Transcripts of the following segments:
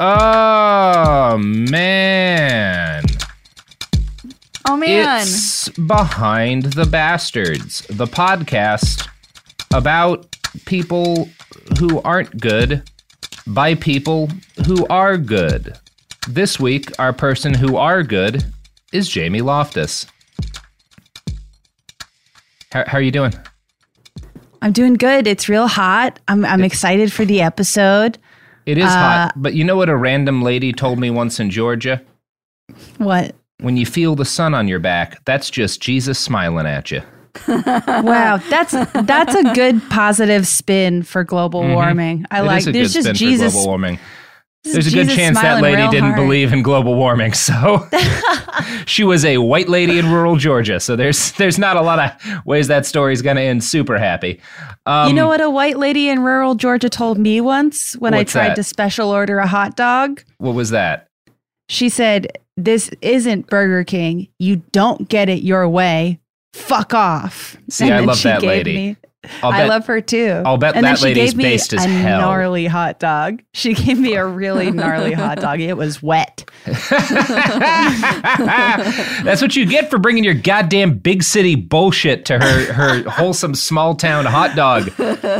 Oh man. Oh man. It's Behind the Bastards, the podcast about people who aren't good by people who are good. This week, our person who are good is Jamie Loftus. How, how are you doing? I'm doing good. It's real hot. I'm I'm excited for the episode. It is Uh, hot, but you know what a random lady told me once in Georgia? What? When you feel the sun on your back, that's just Jesus smiling at you. Wow, that's that's a good positive spin for global warming. I Mm-hmm. It like. is There's just Jesus. For global warming. this is There's a good chance that lady didn't hard. believe in global warming, so she was a white lady in rural Georgia. So there's there's not a lot of ways that story's going to end super happy. Um, you know what a white lady in rural Georgia told me once when I tried that? to special order a hot dog? What was that? She said, "This isn't Burger King. You don't get it your way. Fuck off." See, And I love she that lady. me- I'll I bet- love her too. I'll bet and then that she lady's gave me based as a hell. gnarly hot dog. She gave me a really gnarly hot dog. It was wet. That's what you get for bringing your goddamn big city bullshit to her her wholesome small town hot dog,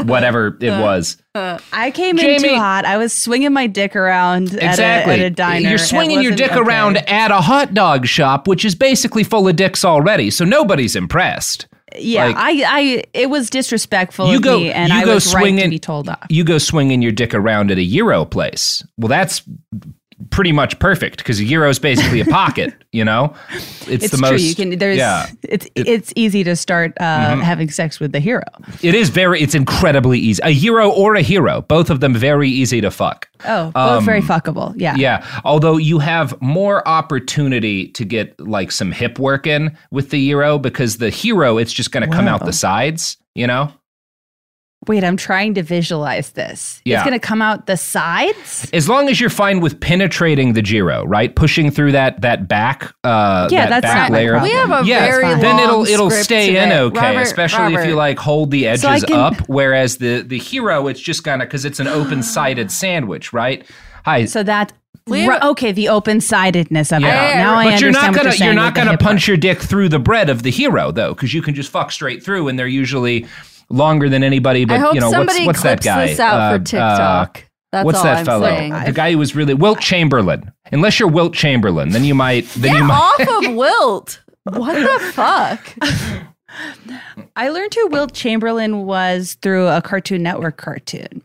whatever it uh, was. Uh, I came in too hot. I was swinging my dick around at a- Exactly. at, a, diner. You're swinging your dick okay. around at a hot dog shop, which is basically full of dicks already, so nobody's impressed. Yeah, Like- I, I, it was disrespectful You of go, me, and you I go was right swinging. to be told off. You go swinging your dick around at a gyro place. Well, that's pretty much perfect because a gyro is basically a pocket. You know, it's, It's the true. most. you can. There's. yeah, Mm-hmm. It's it's easy to start uh, having sex with the hero. it is very. It's incredibly easy. A gyro or a hero, both of them very easy to fuck. Oh, both very fuckable. Yeah. Um, Yeah, although you have more opportunity to get like some hip work in with the gyro because the hero it's just going to come out the sides. You know. Wait, I'm trying to visualize this. Yeah. It's going to come out the sides. As long as you're fine with penetrating the gyro, right? Pushing through that that back uh Yeah, that that's back not my layer. problem. We have a yeah, very fine. then it'll it'll stay in today. okay, Robert, especially if you like hold the edges So can- up whereas the the hero it's just kind of cuz it's an open-sided sandwich, right? Hi. So that. We okay, the open sidedness of Yeah. it. Now I but you're not gonna you're you're not gonna punch work. your dick through the bread of the hero though, because you can just fuck straight through, and they're usually longer than anybody. But I hope you know what's somebody what's that clips guy? this out Uh, for TikTok. That's what's all that I'm fellow? saying. The guy who was really Wilt Chamberlain. Unless you're Wilt Chamberlain, then you might. Then Get you might. off of Wilt. What the fuck? I learned who Wilt Chamberlain was through a Cartoon Network cartoon.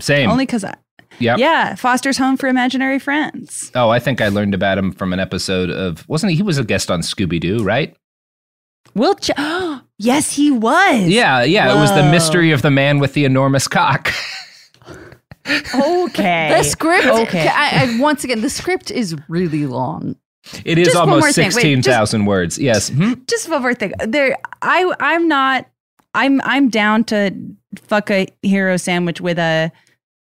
Same. Only because I. Yep. Yeah, Foster's Home for Imaginary Friends. Oh, I think I learned about him from an episode of wasn't he? He was a guest on Scooby Doo, right? Will Ch- yes, he was. Yeah, yeah. It was the mystery of the man with the enormous cock. Okay. The script, Okay. I, I, once again, the script is really long. It is Just almost thing. Wait, sixteen thousand words. Yes. Hmm? just one more thing. There, I, I'm not. I'm, I'm down to fuck a hero sandwich with a,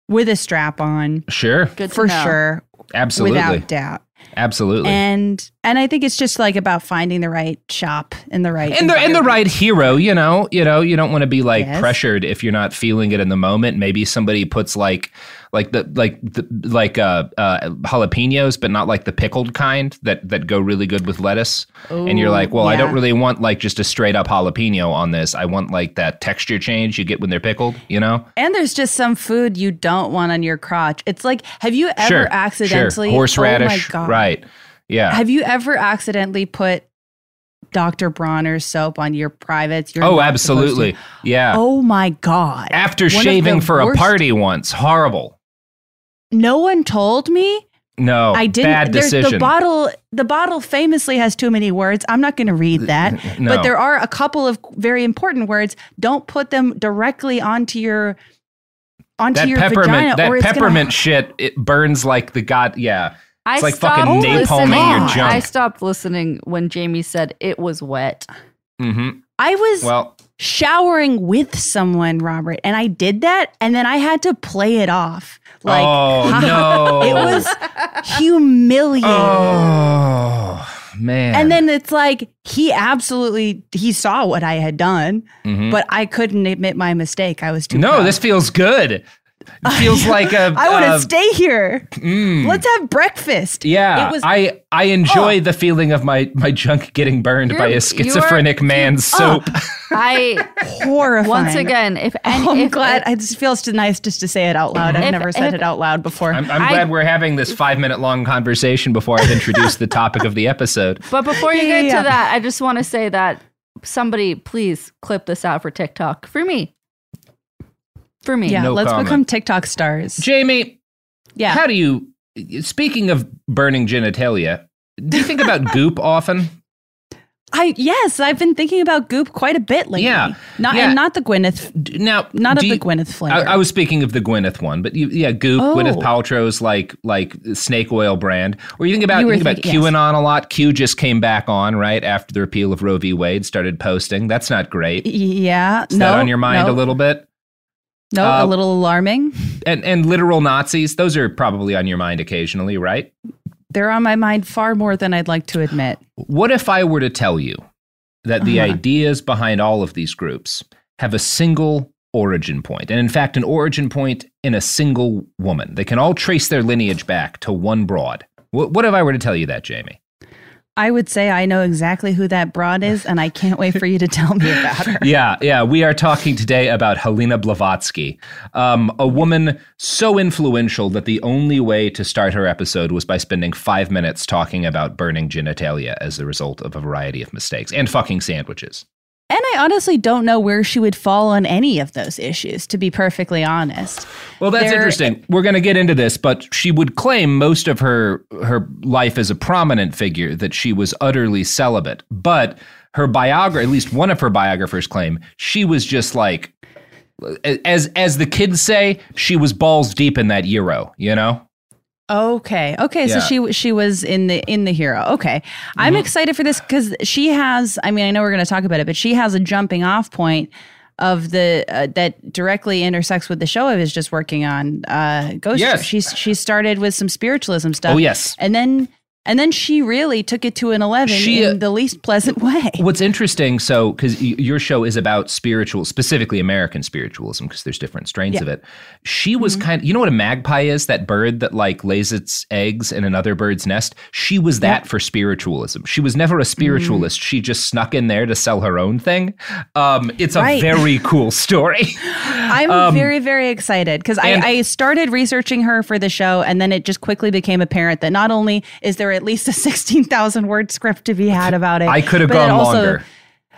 with a strap on Sure. Good to for know. sure, Absolutely. without doubt. Absolutely. And, and I think it's just like about finding the right shop in the right and the and the right hero, you know, you know, you don't want to be like Yes. pressured if you're not feeling it in the moment. Maybe somebody puts like like the like the, like uh, uh jalapenos, but not like the pickled kind that that go really good with lettuce. and you're like, well, I don't really want like just a straight up jalapeno on this. I want like that texture change you get when they're pickled. You know, And there's just some food you don't want on your crotch. It's like, have you ever sure, accidentally sure. horseradish, Oh my God. right? Yeah. Have you ever accidentally put Dr. Bronner's soap on your privates? You're oh, not supposed to? absolutely. Yeah. Oh my God. After One shaving for a party once, horrible. No one told me. No, I didn't. Bad there's- decision. The bottle, the bottle famously has too many words. I'm not going to read that. No. But there are a couple of very important words. Don't put them directly onto your onto that your peppermint, vagina, that peppermint Gonna, shit, it burns like the god. Yeah, I It's like stopped fucking your listening- junk. I stopped listening when Jamie said it was wet. hmm I was Well, showering with someone, Robert, and I did that, and then I had to play it off. Like, oh no, it was humiliating. Oh man, And then it's like he absolutely he saw what I had done, Mhm. but I couldn't admit my mistake. I was too. no, proud. this feels good. It feels like a. I want to uh, stay here. mm. Let's have breakfast. Yeah, it was. I I enjoy Oh. the feeling of my my junk getting burned by You're- a schizophrenic man's soap. I horrifying. once again, if any, Oh, I'm if, glad. it just feels too nice just to say it out loud. I've If- never said if- it out loud before. I'm, I'm I- glad we're having this five minute long conversation before I've introduced the topic of the episode. But before you Yeah, get yeah, yeah. to that, I just want to say that somebody please clip this out for TikTok for me. For me. yeah, no let's comment. become TikTok stars. Jamie, Yeah. how do you? Speaking of burning genitalia, do you think about goop often? I yes, I've been thinking about Goop quite a bit lately. Yeah. not Yeah. and not the Gwyneth, Now, not of do the Gwyneth flavor. I, I was speaking of the Gwyneth one, but you, yeah, Goop, Oh. Gwyneth Paltrow's like like snake oil brand. Or you think about You you were think about thinking- yes. QAnon a lot. Q just came back on right after the repeal of Roe v. Wade, started posting. That's not great. yeah, Is no, that on your mind no, a little bit? No, Uh, a little alarming. And and literal Nazis, those are probably on your mind occasionally, right? They're on my mind far more than I'd like to admit. What if I were to tell you that the Uh-huh. ideas behind all of these groups have a single origin point, and in fact, an origin point in a single woman? They can all trace their lineage back to one broad. What, what if I were to tell you that, Jamie? I would say I know exactly who that broad is, and I can't wait for you to tell me about her. Yeah, yeah. We are talking today about Helena Blavatsky, um, a woman so influential that the only way to start her episode was by spending five minutes talking about burning genitalia as the result of a variety of mistakes and fucking sandwiches. And I honestly don't know where she would fall on any of those issues, to be perfectly honest. Well, that's There- interesting. We're going to get into this, but she would claim most of her her life as a prominent figure that she was utterly celibate. But her biographer, at least one of her biographers, claim she was just like, as as the kids say, she was balls deep in that gyro. You know? Okay. Okay. Yeah. So she she was in the in the hero. Okay. I'm Mm-hmm. excited for this because she has. I mean, I know we're going to talk about it, but she has a jumping off point of the uh, that directly intersects with the show I was just working on. Uh, Ghost. Yes. She's she started with some spiritualism stuff. Oh, yes. And then and then she really took it to an eleven She, uh, in the least pleasant way. What's interesting, so because your show is about spiritual, specifically American spiritualism, because there's different strains Yeah. of it. She was kind. of, You know what a magpie is? That bird that like lays its eggs in another bird's nest. She was that for spiritualism. She was never a spiritualist. She just snuck in there to sell her own thing. Um, it's a Right. very cool story. I'm very, very excited because I, Um, I started researching her for the show, and then it just quickly became apparent that not only is there at least a 16,000 word script to be had about it, I could have gone also- longer.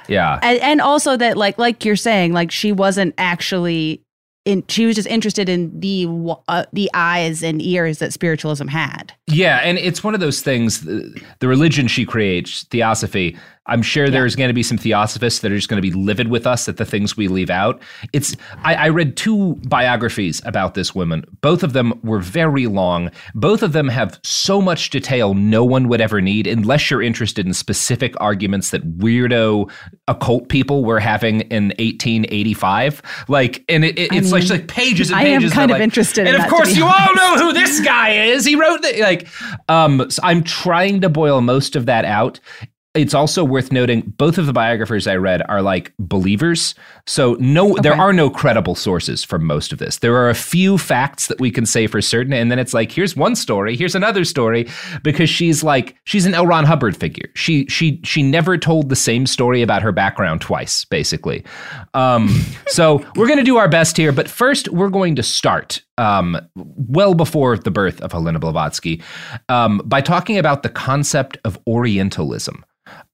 Yeah. And, and also that, like, like you're saying, like she wasn't actually in, she was just interested in the uh, the eyes and ears that spiritualism had. Yeah, and it's one of those things. The, the religion she creates, theosophy. I'm sure there's going to be some theosophists that are just going to be livid with us at the things we leave out. It's. I, I read two biographies about this woman. Both of them were very long. Both of them have so much detail no one would ever need unless you're interested in specific arguments that weirdo occult people were having in 1885. Like, and it, it, it's mean, like, like pages and pages. I am kind of like- interested in And of that, course, you all know who this guy is. He wrote the like. Um, so I'm trying to boil most of that out. It's also worth noting both of the biographers I read are like believers. So no there are no credible sources for most of this. There are a few facts that we can say for certain and then it's like here's one story, here's another story because she's like she's an L. Ron Hubbard figure. She she she never told the same story about her background twice basically. Um, so we're going to do our best here, but first we're going to start um, well before the birth of Helena Blavatsky um, by talking about the concept of Orientalism.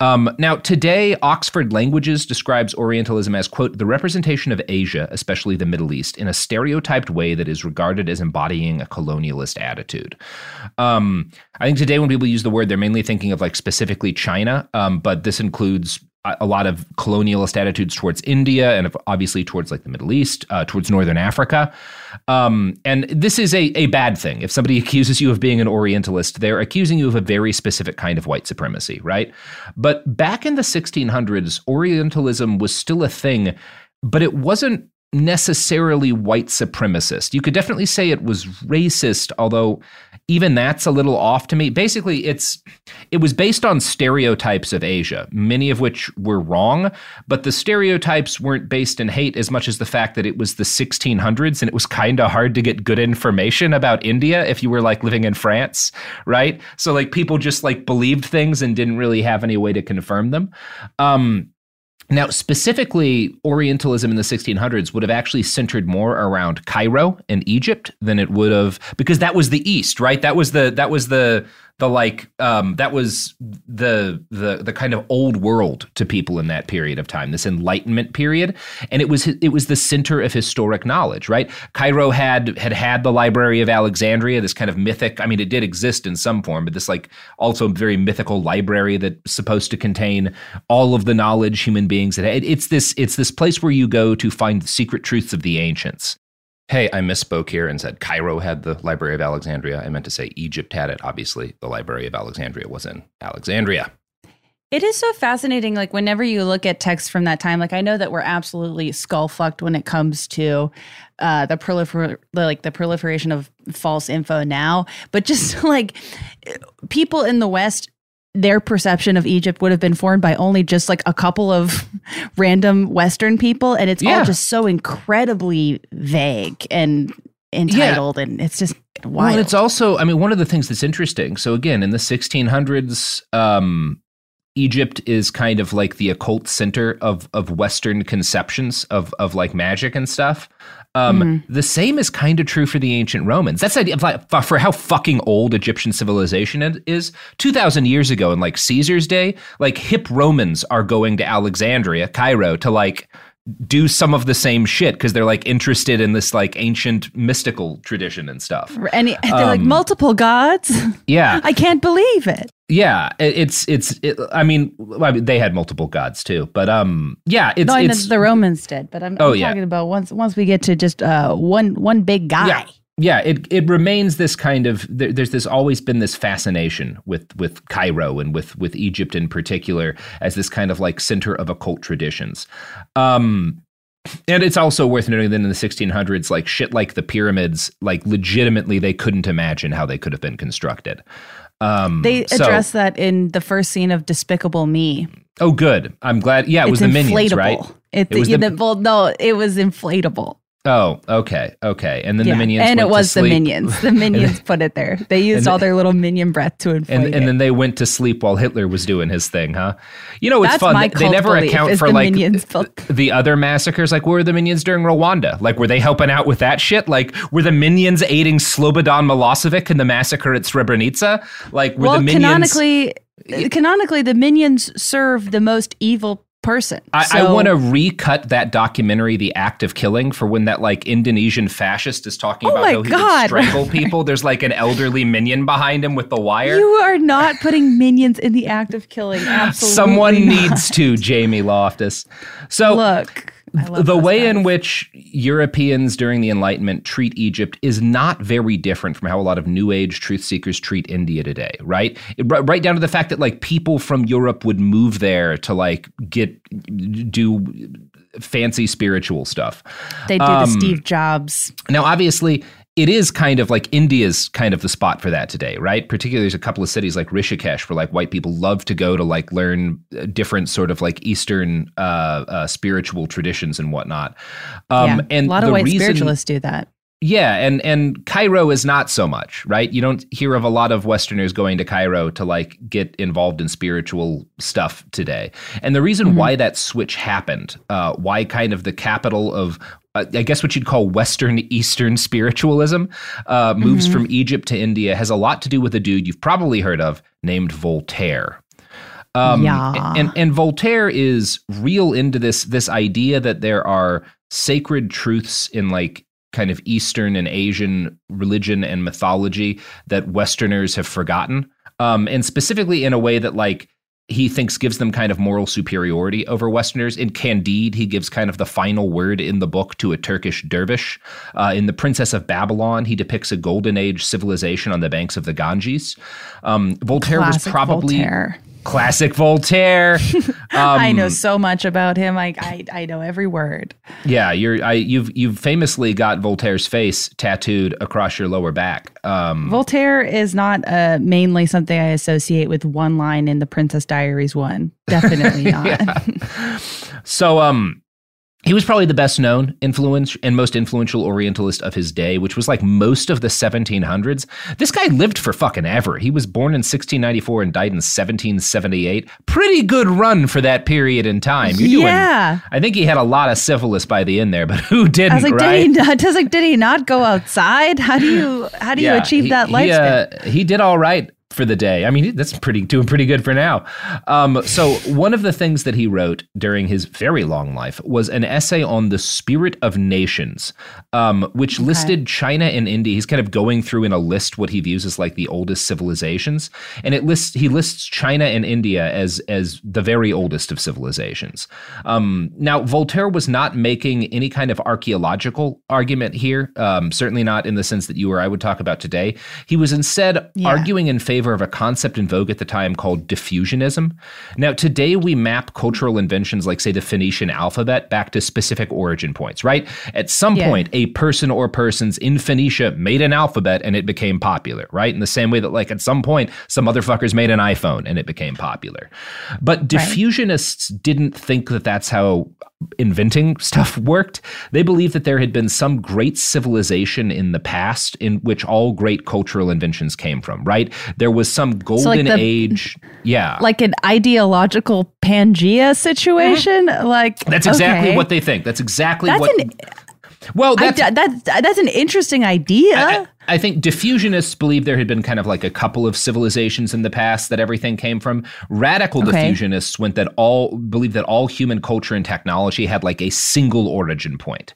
Um, now, today, Oxford Languages describes Orientalism as, quote, the representation of Asia, especially the Middle East, in a stereotyped way that is regarded as embodying a colonialist attitude. Um, I think today, when people use the word, they're mainly thinking of like specifically China, um, but this includes a lot of colonialist attitudes towards India and obviously towards like the Middle East, uh, towards Northern Africa. Um, and this is a, a bad thing. If somebody accuses you of being an Orientalist, they're accusing you of a very specific kind of white supremacy, right? But back in the 1600s, Orientalism was still a thing, but it wasn't necessarily white supremacist. You could definitely say it was racist, although even that's a little off to me. Basically, it's it was based on stereotypes of Asia, many of which were wrong, but the stereotypes weren't based in hate as much as the fact that it was the 1600s and it was kind of hard to get good information about India if you were like living in France, right? So like people just like believed things and didn't really have any way to confirm them. Um now, specifically, Orientalism in the 1600s would have actually centered more around Cairo and Egypt than it would have, because that was the East, right? That was the that was the the like um, that was the the the kind of old world to people in that period of time, this Enlightenment period, and it was it was the center of historic knowledge, right? Cairo had had had the Library of Alexandria, this kind of mythic. I mean, it did exist in some form, but this like also very mythical library that's supposed to contain all of the knowledge human beings had. It, it's this it's this place where you go to find the secret truths of the ancients. Hey, I misspoke here and said Cairo had the Library of Alexandria. I meant to say Egypt had it. Obviously, the Library of Alexandria was in Alexandria. It is so fascinating. Like whenever you look at texts from that time, like I know that we're absolutely skull fucked when it comes to uh, the prolifer like the proliferation of false info now. But just like people in the West, their perception of Egypt would have been formed by only just like a couple of random Western people, and it's Yeah. all just so incredibly vague and entitled, and it's just wild. Well, it's also, I mean, one of the things that's interesting. So again, in the 1600s, um, Egypt is kind of like the occult center of of Western conceptions of of like magic and stuff. Um, The same is kind of true for the ancient Romans. That's the idea of like for- how fucking old Egyptian civilization is. Two thousand years ago, in like Caesar's day, like hip Romans are going to Alexandria, Cairo, to like do some of the same shit because they're like interested in this like ancient mystical tradition and stuff. and they're like Um, multiple gods. Yeah, I can't believe it. Yeah. It's it's. It, I mean, I mean, they had multiple gods too, but um, yeah. It's no, it's the Romans did, but I'm, Oh, I'm yeah. talking about once once we get to just uh, one one big guy. yeah. Yeah, it it remains this kind of there, there's this always been this fascination with with Cairo and with with Egypt in particular as this kind of like center of occult traditions. Um and it's also worth noting that in the 1600s like shit like the pyramids like legitimately they couldn't imagine how they could have been constructed. Um They so- address that in the first scene of Despicable Me. Oh good. I'm glad. Yeah, it was the inflatable. minions, right? It, It was the- the- well, no, it was inflatable. Oh, okay. Okay. And then Yeah. the minions and it was the minions. The minions put it there. They used all their little minion breath to inflate and, it. and then they went to sleep while Hitler was doing his thing, huh? You know, it's That's fun. they never account for the like built- the other massacres. Like, where were the minions during Rwanda? Like, were they helping out with that shit? Like, were the minions aiding Slobodan Milosevic in the massacre at Srebrenica? Like, were well, the minions? canonically, canonically, the minions serve the most evil person. I, I want to recut that documentary, The Act of Killing, for when that like Indonesian fascist is talking Oh about how he God. would strangle people. There's like an elderly minion behind him with the wire. You are not putting minions in the act of killing. Absolutely. Someone not. needs to, Jamie Loftus. So Look, the way guys. in which Europeans during the Enlightenment treat Egypt is not very different from how a lot of New Age truth seekers treat India today, right? It- right- right down to the fact that like people from Europe would move there to like get do fancy spiritual stuff. they do um, the Steve Jobs. Now, obviously, it is kind of like India's kind of the spot for that today, right? Particularly, there's a couple of cities like Rishikesh where like white people love to go to like learn uh, different sort of like Eastern uh, uh, spiritual traditions and whatnot. Um, yeah, and a lot of white reason- spiritualists do that. yeah, and and Cairo is not so much, right? You don't hear of a lot of Westerners going to Cairo to like get involved in spiritual stuff today. And the reason why that switch happened, uh, why kind of the capital of I guess what you'd call Western Eastern spiritualism uh, moves from Egypt to India has a lot to do with a dude you've probably heard of named Voltaire. Um, Yeah. And and Voltaire is real into this this idea that there are sacred truths in like kind of Eastern and Asian religion and mythology that Westerners have forgotten, um, and specifically in a way that like he thinks gives them kind of moral superiority over Westerners. In Candide, he gives kind of the final word in the book to a Turkish dervish. Uh, in The Princess of Babylon, he depicts a golden age civilization on the banks of the Ganges. Um, Voltaire was probably Voltaire. Classic Voltaire. I know Um, so much about him. I, I I know every word. Yeah, you're. I you've you've famously got Voltaire's face tattooed across your lower back. Um, Voltaire is not uh, mainly something I associate with one line in the Princess Diaries one. Definitely not. so um, he was probably the best known influence and most influential Orientalist of his day, which was like most of the 1700s. This guy lived for fucking ever. He was born in 1694 and died in 1778. Pretty good run for that period in time. You're doing. Yeah. I think he had a lot of syphilis by the end there, but who didn't? I was like, right? did he not? I was like, did he not go outside? How do you how do you achieve he, that he, lifespan? uh, he did all right for the day. I mean, that's pretty doing pretty good for now. Um, so one of the things that he wrote during his very long life was an essay on the spirit of nations, um, which listed China and India. He's kind of going through in a list what he views as like the oldest civilizations, and it lists he lists China and India as as the very oldest of civilizations. Um, now, Voltaire was not making any kind of archaeological argument here, um, certainly not in the sense that you or I would talk about today. He was instead Yeah. arguing in favor of a concept in vogue at the time called diffusionism. Now, today we map cultural inventions like, say, the Phoenician alphabet back to specific origin points, right? At some Yeah. point, a person or persons in Phoenicia made an alphabet and it became popular, right? In the same way that, like, at some point, some motherfuckers made an iPhone and it became popular. But diffusionists didn't think that that's how inventing stuff worked. They believed that there had been some great civilization in the past in which all great cultural inventions came from, right? There was some golden the- age. Yeah. Like an ideological Pangea situation? Mm-hmm. Like that's exactly okay. what they think. That's exactly That's what an Well, I, that's that's that's an interesting idea. I, I think diffusionists believe there had been kind of like a couple of civilizations in the past that everything came from. Radical Okay. diffusionists went that all believe that all human culture and technology had like a single origin point.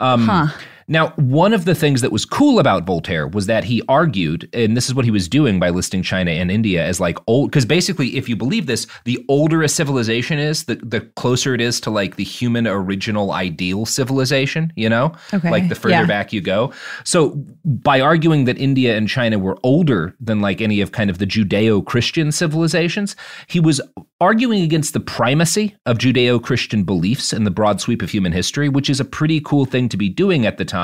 Um, Huh. Now, one of the things that was cool about Voltaire was that he argued, and this is what he was doing by listing China and India as like old, because basically, if you believe this, the older a civilization is, the, the closer it is to like the human original ideal civilization, you know? Okay, Like the further yeah. back you go. So, by arguing that India and China were older than like any of kind of the Judeo Christian civilizations, he was arguing against the primacy of Judeo Christian beliefs in the broad sweep of human history, which is a pretty cool thing to be doing at the time.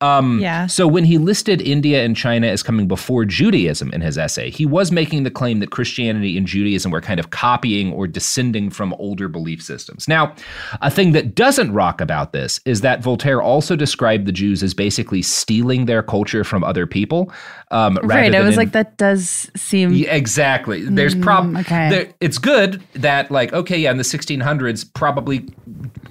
Um, Yeah. So when he listed India and China as coming before Judaism in his essay, he was making the claim that Christianity and Judaism were kind of copying or descending from older belief systems. Now, a thing that doesn't rock about this is that Voltaire also described the Jews as basically stealing their culture from other people. Um, right. I was in- like, that does seem yeah, exactly. There's prob okay. there, it's good that like okay, yeah, in the 1600s, probably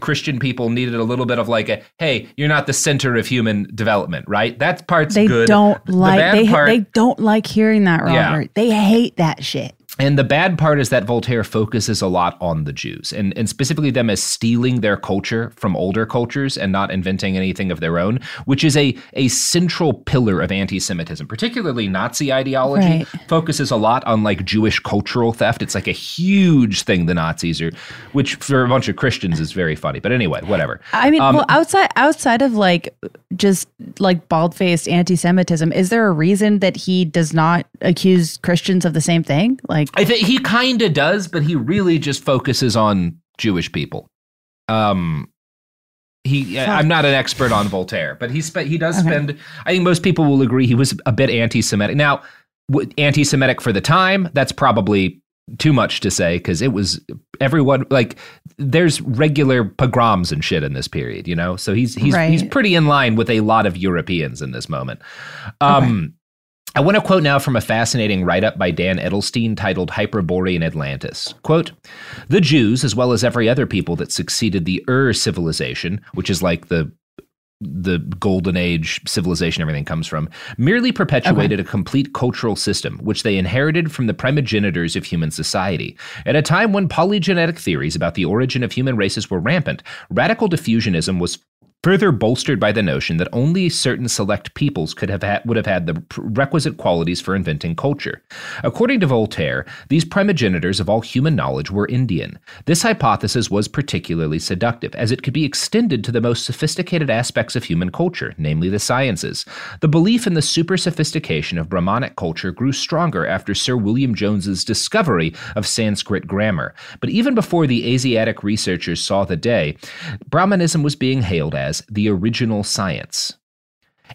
Christian people needed a little bit of like a hey, you're not the center of human development, right? That part's they good. don't The like bad they part, they don't like hearing that, Yeah. Robert. They hate that shit. And the bad part is that Voltaire focuses a lot on the Jews and, and specifically them as stealing their culture from older cultures and not inventing anything of their own, which is a, a central pillar of anti Semitism, particularly Nazi ideology. Right. Focuses a lot on like Jewish cultural theft. It's like a huge thing the Nazis are, which for a bunch of Christians is very funny. But anyway, whatever. I mean, Um, well, outside outside of like just like bald faced anti Semitism, is there a reason that he does not accuse Christians of the same thing? Like, I think he kind of does, but he really just focuses on Jewish people. Um, he. I'm not an expert on Voltaire, but he spent. He does Okay. spend. I think most people will agree he was a bit anti-Semitic. Now, w- anti-Semitic for the time. That's probably too much to say because it was everyone like there's regular pogroms and shit in this period you know so he's he's he's pretty in line with a lot of europeans in this moment um I want to quote now from a fascinating write up by Dan Edelstein titled Hyperborean Atlantis. Quote The Jews, as well as every other people that succeeded the Ur civilization, which is like the the golden age civilization everything comes from, merely perpetuated a complete cultural system, which they inherited from the primogenitors of human society. At a time when polygenetic theories about the origin of human races were rampant, radical diffusionism was further bolstered by the notion that only certain select peoples could have had, would have had the requisite qualities for inventing culture. According to Voltaire, these primogenitors of all human knowledge were Indian. This hypothesis was particularly seductive, as it could be extended to the most sophisticated aspects of human culture, namely the sciences. The belief in the super sophistication of Brahmanic culture grew stronger after Sir William Jones's discovery of Sanskrit grammar. But even before the Asiatic researchers saw the day, Brahmanism was being hailed as the original science.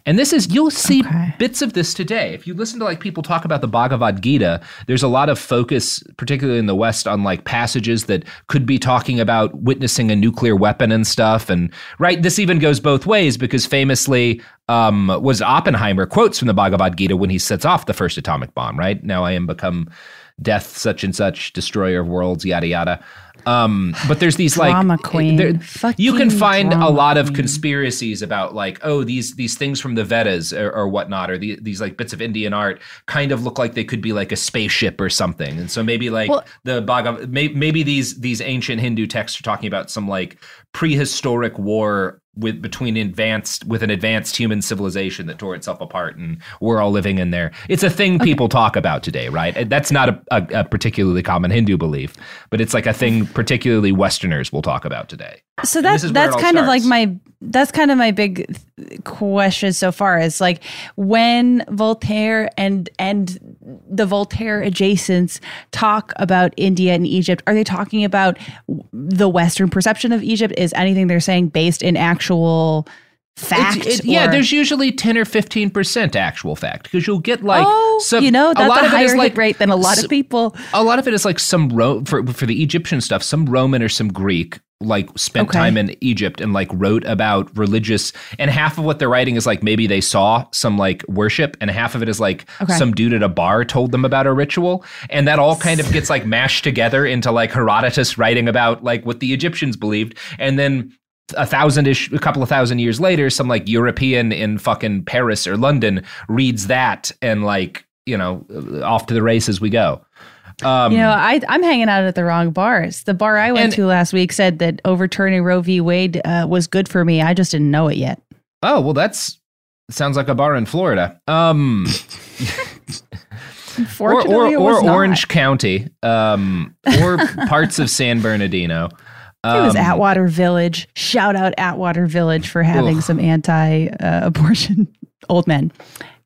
And this is, you'll see Okay. bits of this today. If you listen to like people talk about the Bhagavad Gita, there's a lot of focus, particularly in the West, on like passages that could be talking about witnessing a nuclear weapon and stuff. And right, this even goes both ways because famously, um, was Oppenheimer quotes from the Bhagavad Gita when he sets off the first atomic bomb, right? Now I am become death, such and such, destroyer of worlds, yada yada. Um, but there's these like drama like queen. there- you can find a lot of conspiracies about like oh these these things from the Vedas or, or whatnot or the, these like bits of Indian art kind of look like they could be like a spaceship or something and so maybe like Well- the Bhagav may, maybe these these ancient Hindu texts are talking about some like prehistoric war with between advanced with an advanced human civilization that tore itself apart and we're all living in there. It's a thing people talk about today right? That's not a, a, a particularly common Hindu belief but it's like a thing particularly Westerners will talk about today. So And that's this is where it that's kind of like my that's kind of my big th- question so far is like when Voltaire and and the Voltaire adjacents talk about India and Egypt, are they talking about the Western perception of Egypt? Is anything they're saying based in actual fact? It- yeah, there's usually ten or fifteen percent actual fact because you'll get like oh, some. you know, that's a lot a of it higher is hit like rate than a lot s- of people. A lot of it is like some Ro- for for the Egyptian stuff. Some Roman or some Greek like spent Okay. time in Egypt and like wrote about religious. And half of what they're writing is like maybe they saw some like worship, and half of it is like Okay. some dude at a bar told them about a ritual, and that all kind of gets like mashed together into like Herodotus writing about like what the Egyptians believed, and then a thousand ish, a couple of thousand years later, some like European in fucking Paris or London reads that and like, you know, off to the races we go. Um, You know, I, I'm hanging out at the wrong bars. The bar I went And- to last week said that overturning Roe v. Wade uh, was good for me. I just didn't know it yet. oh, well, that's sounds like a bar in Florida. Um, or or, or not. Orange County, um, or parts of San Bernardino. It was Um, Atwater Village. Shout out Atwater Village for having Ugh. some anti-abortion old men.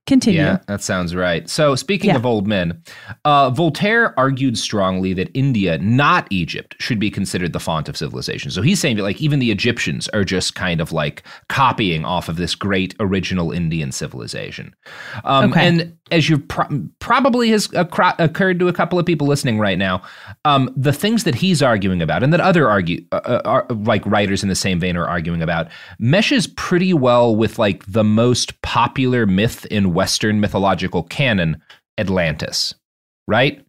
Continue. Yeah, that sounds right. So, speaking Yeah. of old men, uh, Voltaire argued strongly that India, not Egypt, should be considered the font of civilization. So, he's saying that, like, even the Egyptians are just kind of like copying off of this great original Indian civilization. Um, Okay. And as you pro- probably has occur- occurred to a couple of people listening right now, um, the things that he's arguing about and that other argue uh, uh, are, like writers in the same vein are arguing about meshes pretty well with like the most popular myth in Western mythological canon, Atlantis, right?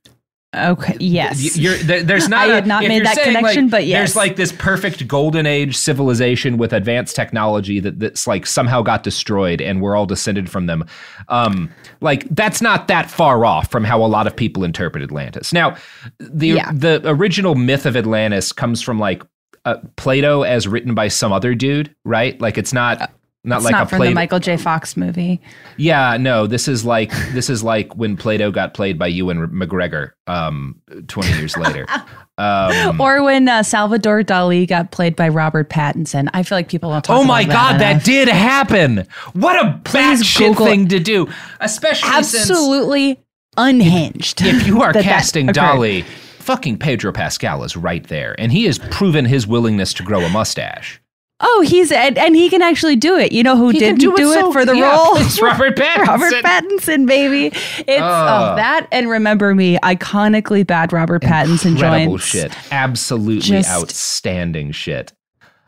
Okay. Yes. You're, there, there's not. I a- had not made that connection, like, but yes. there's like this perfect golden age civilization with advanced technology that that's like somehow got destroyed, and we're all descended from them. Um, like that's not that far off from how a lot of people interpret Atlantis. Now, the Yeah. the original myth of Atlantis comes from like uh, Plato as written by some other dude, right? Like it's not. Not it's like not a from the Michael J. Fox movie. Yeah, no, this is like this is like when Plato got played by Ewan McGregor um 20 years later. Um, Or when uh, Salvador Dali got played by Robert Pattinson. I feel like people don't talk oh my god, that enough. did happen. What a batshit thing to do, especially since Absolutely unhinged. if you are that casting. Dali, fucking Pedro Pascal is right there and he has proven his willingness to grow a mustache. Oh, he's and, and he can actually do it. You know who He didn't do do it it, so- for the yeah, role? it's Robert Pattinson. Robert Pattinson, baby. It's Oh. oh, that and remember me, iconically bad Robert Pattinson Incredible joints. shit. Absolutely Just- outstanding shit.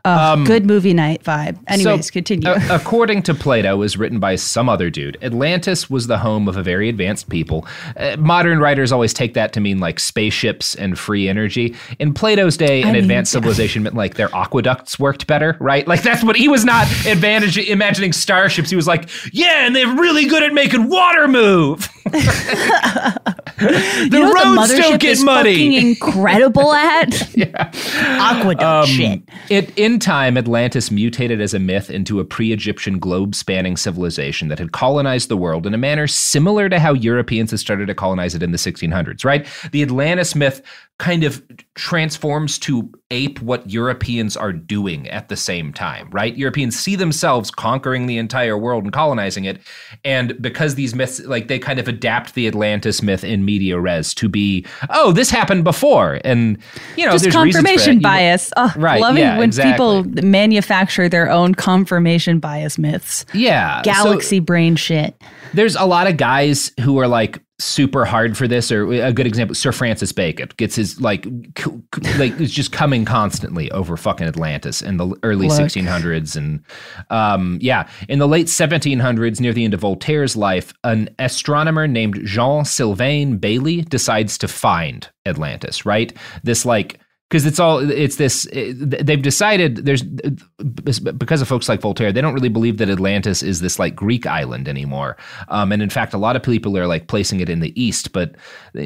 Ugh, Um, good movie night vibe. Anyways, So, continue. a- according to Plato, was written by some other dude. Atlantis was the home of a very advanced people. Uh, modern writers always take that to mean like spaceships and free energy. In Plato's day, an mean, advanced civilization meant like their aqueducts worked better, right? Like that's what he was not advantage imagining starships. He was like, yeah, and they're really good at making water move. the you know roads the don't get is muddy. fucking incredible at? yeah. Aqueduct Um, shit. It, in time, Atlantis mutated as a myth into a pre Egyptian globe spanning civilization that had colonized the world in a manner similar to how Europeans had started to colonize it in the 1600s, right? The Atlantis myth kind of transforms to ape what Europeans are doing at the same time, right? Europeans see themselves conquering the entire world and colonizing it. And because these myths, like, they kind of adapt the Atlantis myth in media res to be, oh, this happened before. And, you know, Just there's confirmation bias. Oh, Right, Loving yeah, when exactly. people manufacture their own confirmation bias myths. Yeah. so- Galaxy brain shit. there's a lot of guys who are like super hard for this or a good example sir francis bacon gets his like c- c- like is just coming constantly over fucking atlantis in the early Look. 1600s and um yeah in the late 1700s near the end of voltaire's life an astronomer named jean sylvain bailly decides to find atlantis right this like because it's all it's this they've decided there's because of folks like voltaire they don't really believe that atlantis is this like greek island anymore. Um, and in fact a lot of people are like placing it in the east but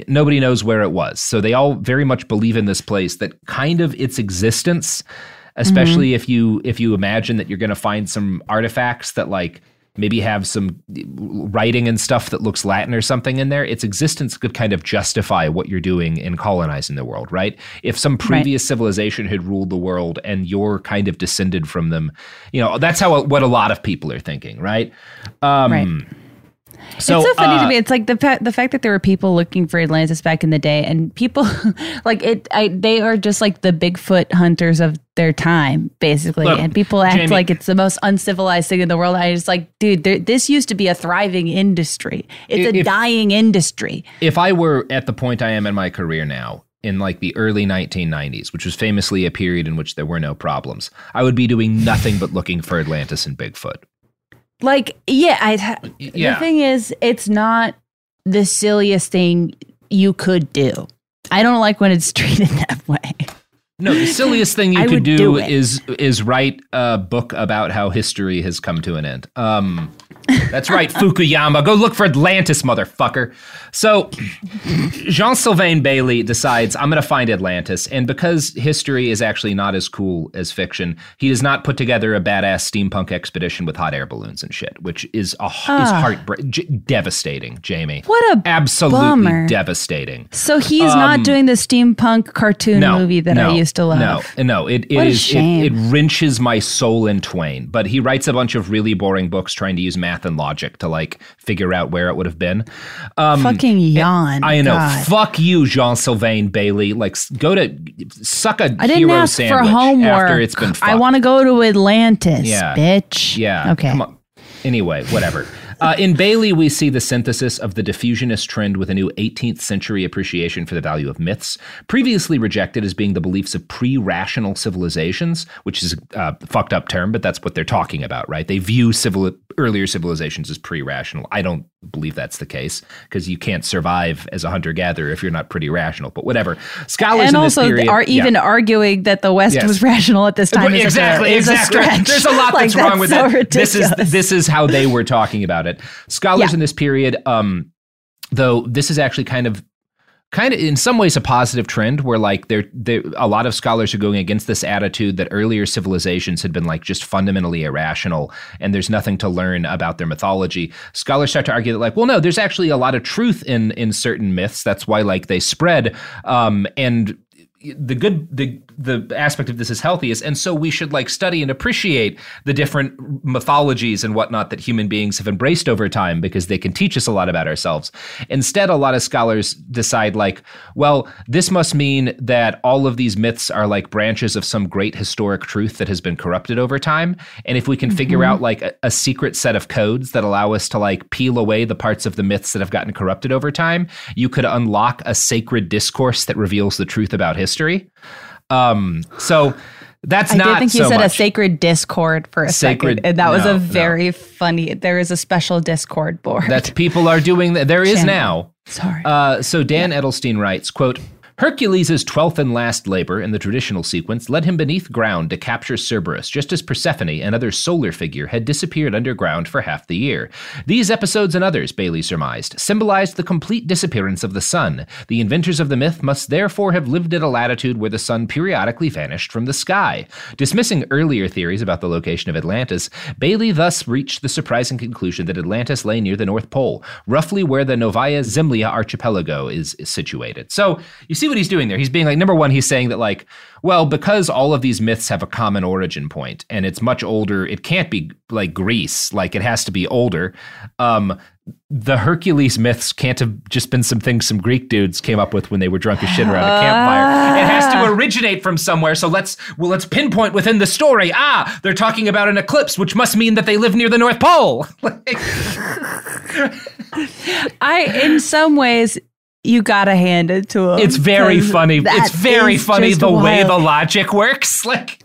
nobody knows where it was. So they all very much believe in this place that kind of its existence especially if you if you imagine that you're going to find some artifacts that like maybe have some writing and stuff that looks Latin or something in there, its existence could kind of justify what you're doing in colonizing the world, right? If some previous civilization had ruled the world and you're kind of descended from them, you know, that's how what a lot of people are thinking, right? Um, Right. So, it's so funny uh, to me. It's like the fact the fact that there were people looking for Atlantis back in the day, and people like it. I, they are just like the Bigfoot hunters of their time, basically. Look, and people act Jamie- like it's the most uncivilized thing in the world. I just like, dude, there, this used to be a thriving industry. It's a dying industry. if I were at the point I am in my career now, in like the early 1990s, which was famously a period in which there were no problems, I would be doing nothing but looking for Atlantis and Bigfoot. Like, yeah, I. yeah. The thing is, it's not the silliest thing you could do. I don't like when it's treated that way. No, the silliest thing you could do, do is is write a book about how history has come to an end. Um, that's right, Fukuyama. Go look for Atlantis, motherfucker. So, Jean Sylvain Bailly decides I'm going to find Atlantis, and because history is actually not as cool as fiction, he does not put together a badass steampunk expedition with hot air balloons and shit, which is a, is Ah. heartbreak, j- devastating. Jamie, What a absolutely bummer. devastating. So he's Um, not doing the steampunk cartoon movie that I used to love. No, no, it, it What a is- it, it wrenches my soul in twain. But he writes a bunch of really boring books trying to use math and logic to like figure out where it would have been. Um, Fucking yawn. I know. God. Fuck you, Jean Sylvain Bailly. Like, go to suck a I didn't hero ask for homework. after it's been. Fucked. I want to go to Atlantis, Yeah. bitch. Yeah. Okay. Anyway, whatever. Uh, in Bailly, we see the synthesis of the diffusionist trend with a new 18th century appreciation for the value of myths, previously rejected as being the beliefs of pre rational civilizations, which is a fucked up term, but that's what they're talking about, right? They view civil earlier civilizations as pre-rational. I don't believe that's the case because you can't survive as a hunter-gatherer if you're not pretty rational. But whatever. Scholars and in this also period, are even yeah. arguing that the West Yes. was rational at this time. is exactly, a, is exactly. A. There's a lot Like, that's wrong with so that. This is this is how they were talking about it. Scholars Yeah. in this period, um, though, this is actually kind of kind of in some ways a positive trend where like there there a lot of scholars are going against this attitude that earlier civilizations had been like just fundamentally irrational and there's nothing to learn about their mythology. Scholars start to argue that like well no there's actually a lot of truth in in certain myths. That's why like they spread. Um and the good the the aspect of this is healthy is and so we should like study and appreciate the different mythologies and whatnot that human beings have embraced over time because they can teach us a lot about ourselves. Instead a lot of scholars decide like well this must mean that all of these myths are like branches of some great historic truth that has been corrupted over time. And if we can figure mm-hmm. out like a, a secret set of codes that allow us to like peel away the parts of the myths that have gotten corrupted over time you could unlock a sacred discourse that reveals the truth about history um so that's I not did think you so said a sacred discord for a Sacred- second, and that was no, a no. very funny. There is a special discord board. that people are doing that there is Channel. now Sorry. Uh, so Dan Edelstein writes, quote, Hercules' twelfth and last labor in the traditional sequence led him beneath ground to capture Cerberus, just as Persephone, another solar figure, had disappeared underground for half the year. These episodes and others, Bailly surmised, symbolized the complete disappearance of the sun. The inventors of the myth must therefore have lived at a latitude where the sun periodically vanished from the sky. Dismissing earlier theories about the location of Atlantis, Bailly thus reached the surprising conclusion that Atlantis lay near the North Pole, roughly where the Novaya Zemlya archipelago is, situated. So you see what he's doing there. He's being like, number one, he's saying that, like, well, because all of these myths have a common origin point and it's much older, it can't be like Greece, like, it has to be older. Um, the Hercules myths can't have just been some things some Greek dudes came up with when they were drunk as shit around a campfire. It has to originate from somewhere. So let's well let's pinpoint within the story. Ah, they're talking about an eclipse, which must mean that they live near the North Pole. I, in some ways, you gotta hand it to him. it's very funny. It's very funny the way the logic works. Like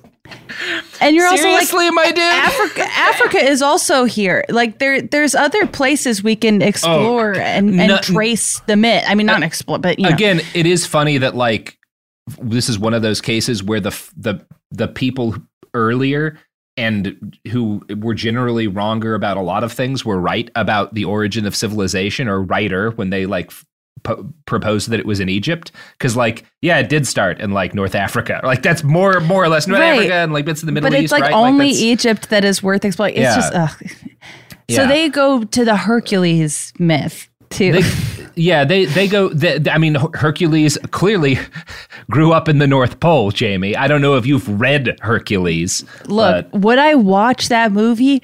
And you're also seriously, like, my dude. Africa. Africa is also here. Like there, there's other places we can oh, explore and, and no- trace the myth. I mean, not explore, but you know. Again, it is funny that like this is one of those cases where the the the people earlier and who were generally wronger about a lot of things were right about the origin of civilization or righter when they like po- proposed that it was in Egypt because like yeah it did start in like North Africa like that's more more or less North Right. Africa and like bits of the Middle but it's East like right? only that's- Egypt that is worth exploring. It's Yeah. just ugh. So Yeah. they go to the Hercules myth too. They, yeah, they they go. They, I mean, Hercules clearly grew up in the North Pole. Jamie, I don't know if you've read Hercules. Look, but- would I watch that movie?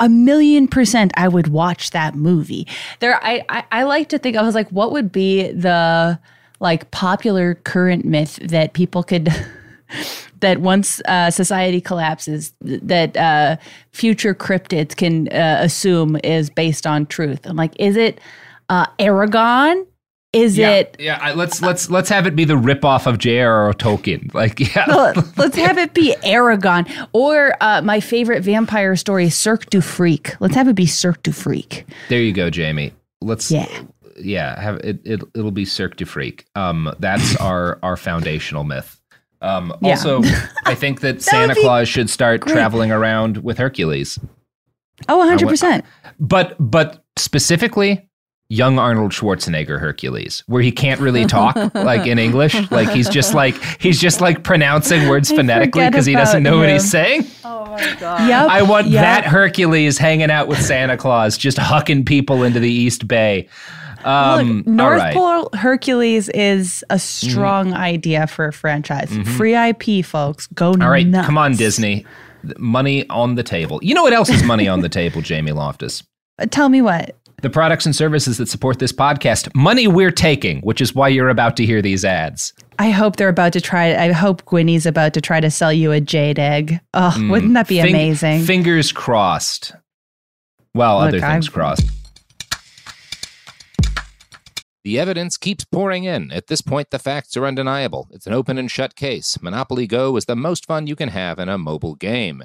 A million percent, I would watch that movie. There, I, I, I like to think I was like, what would be the like popular current myth that people could that once uh, society collapses, th- that uh, future cryptids can uh, assume is based on truth. I'm like, is it uh, Eragon? Is yeah, it yeah. I, let's let's let's have it be the ripoff of J.R.R. Tolkien. Like, yeah, Let's have it be Eragon or uh, my favorite vampire story, Cirque du Freak. Let's have it be Cirque du Freak. there you go, Jamie. Let's Yeah. yeah. Have it. it it'll be Cirque du Freak. Um, that's our our foundational myth. Um, Yeah. also, I think that Santa Claus should start great. traveling around with Hercules. Oh, 100%. but but specifically young Arnold Schwarzenegger Hercules, where he can't really talk like in English, like he's just like he's just like pronouncing words I phonetically because he doesn't about know what he's him. saying. Yep. I want yep. that Hercules hanging out with Santa Claus, just hucking people into the East Bay. Um, Look, North all right. Pole Hercules is a strong idea for a franchise. Free IP, folks. Go Mm-hmm. All right, nuts. come on, Disney. Money on the table. You know what else is money on the table, Jamie Loftus? Uh, Tell me what. The products and services that support this podcast, money we're taking, which is why you're about to hear these ads. I hope they're about to try. I hope Gwynny's about to try to sell you a jade egg. Oh, wouldn't that be Mm. Fing- amazing? Fingers crossed. Well, Look, other things I've- crossed. The evidence keeps pouring in. At this point, the facts are undeniable. It's an open and shut case. Monopoly Go is the most fun you can have in a mobile game.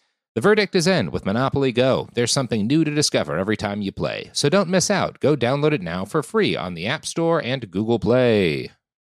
The verdict is in with Monopoly Go. There's something new to discover every time you play. So don't miss out. Go download it now for free on the App Store and Google Play.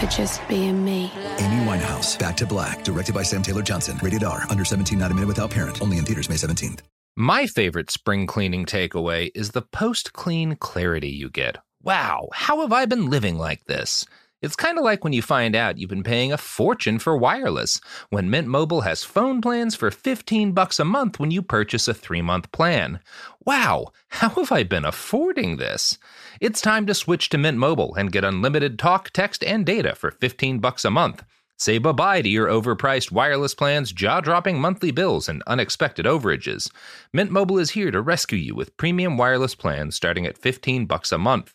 for just being me. Amy Winehouse, Back to Black, directed by Sam Taylor Johnson. Rated R, under 17, not a minute without parent. Only in theaters May 17th. My favorite spring cleaning takeaway is the post clean clarity you get. Wow, how have I been living like this? It's kind of like when you find out you've been paying a fortune for wireless when Mint Mobile has phone plans for 15 bucks a month when you purchase a 3-month plan. Wow, how have I been affording this? It's time to switch to Mint Mobile and get unlimited talk, text, and data for 15 bucks a month. Say bye-bye to your overpriced wireless plans, jaw-dropping monthly bills, and unexpected overages. Mint Mobile is here to rescue you with premium wireless plans starting at 15 bucks a month.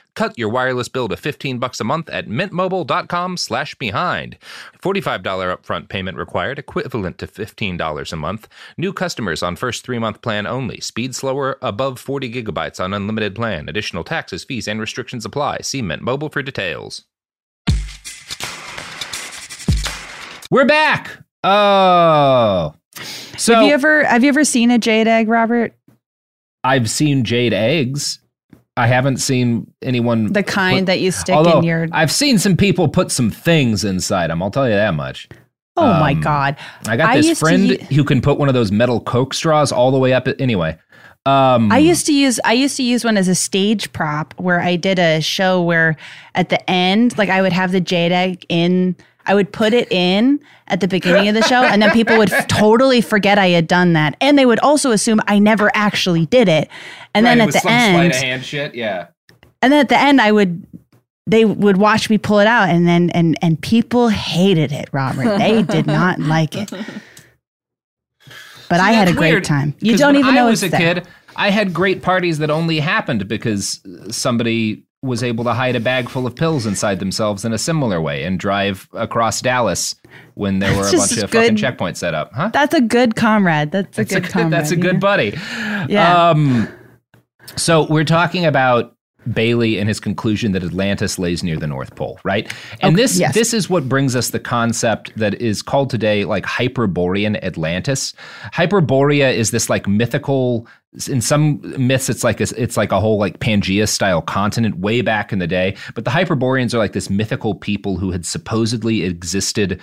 Cut your wireless bill to 15 bucks a month at mintmobile.com slash behind. $45 upfront payment required, equivalent to $15 a month. New customers on first 3-month plan only. Speed slower above 40 gigabytes on unlimited plan. Additional taxes, fees and restrictions apply. See Mint Mobile for details. We're back. Oh. So have you ever have you ever seen a jade egg, Robert? I've seen jade eggs. I haven't seen anyone The kind put- that you stick in your I've seen some people put some things inside them. I'll tell you that much. Oh my Um, god. I got I this friend u- who can put one of those metal Coke straws all the way up. Anyway, um, I used to use I used to use one as a stage prop where I did a show where at the end, like I would have the jade egg in I would put it in at the beginning of the show and then people would f- totally forget I had done that. And they would also assume I never actually did it. And then at the end hand shit. Yeah. and then at the end I would they would watch me pull it out and then and and people hated it, Robert. They did not like it. But I had a That's great weird, time. You don't when even know I was a kid. I had great parties that only happened because somebody was able to hide a bag full of pills inside themselves in a similar way and drive across Dallas when there were a bunch of good- fucking checkpoints set up. Huh? That's a good comrade. That's a That's good a good, comrade. that's a good know? buddy. Yeah. Um, so we're talking about Bailly and his conclusion that Atlantis lays near the North Pole, right? And Okay, this yes. this is what brings us the concept that is called today like Hyperborean Atlantis. Hyperborea is this like mythical in some myths it's like a, it's like a whole like Pangea style continent way back in the day, but the Hyperboreans are like this mythical people who had supposedly existed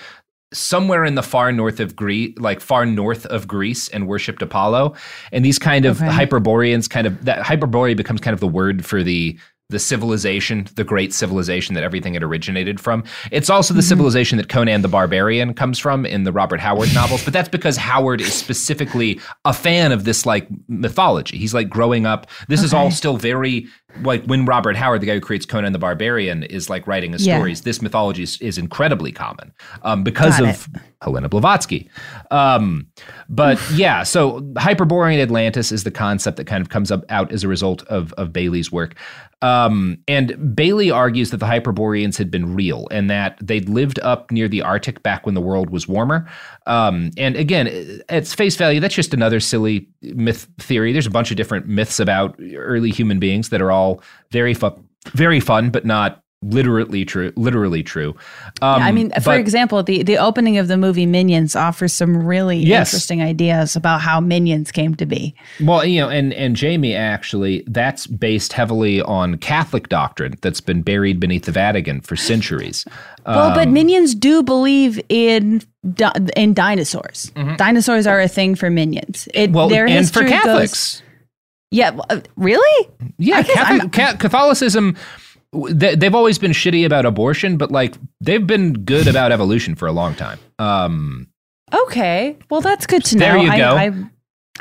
somewhere in the far north of Greece, like far north of Greece, and worshipped Apollo. And these kind of Okay. Hyperboreans, kind of that Hyperborea becomes kind of the word for the the civilization, the great civilization that everything had originated from. It's also the mm-hmm. civilization that Conan the Barbarian comes from in the Robert Howard novels, but that's because Howard is specifically a fan of this like mythology. He's like growing up. This is all still very like when Robert Howard, the guy who creates Conan the Barbarian, is like writing his Yeah. stories, this mythology is, is incredibly common um, because Got of Helena Blavatsky. Um, but yeah, so Hyperborean Atlantis is the concept that kind of comes up out as a result of, of Bailly's work. Um, and Bailly argues that the Hyperboreans had been real and that they'd lived up near the Arctic back when the world was warmer. Um, and again, at face value, that's just another silly myth theory. There's a bunch of different myths about early human beings that are all very fun, very fun, but not literally true. Literally true. Um, Yeah, I mean, for but- example, the the opening of the movie Minions offers some really Yes. interesting ideas about how Minions came to be. Well, you know, and and Jamie actually that's based heavily on Catholic doctrine that's been buried beneath the Vatican for centuries. well, but Um, Minions do believe in in dinosaurs. Dinosaurs are a thing for Minions. It, Mm-hmm. well, and for history goes- Catholics, yeah, uh, really? yeah, I Catholic, Ca- Catholicism. They, they've always been shitty about abortion, but like they've been good about evolution for a long time. Um, Okay, well, that's good to know. There you I, go. I,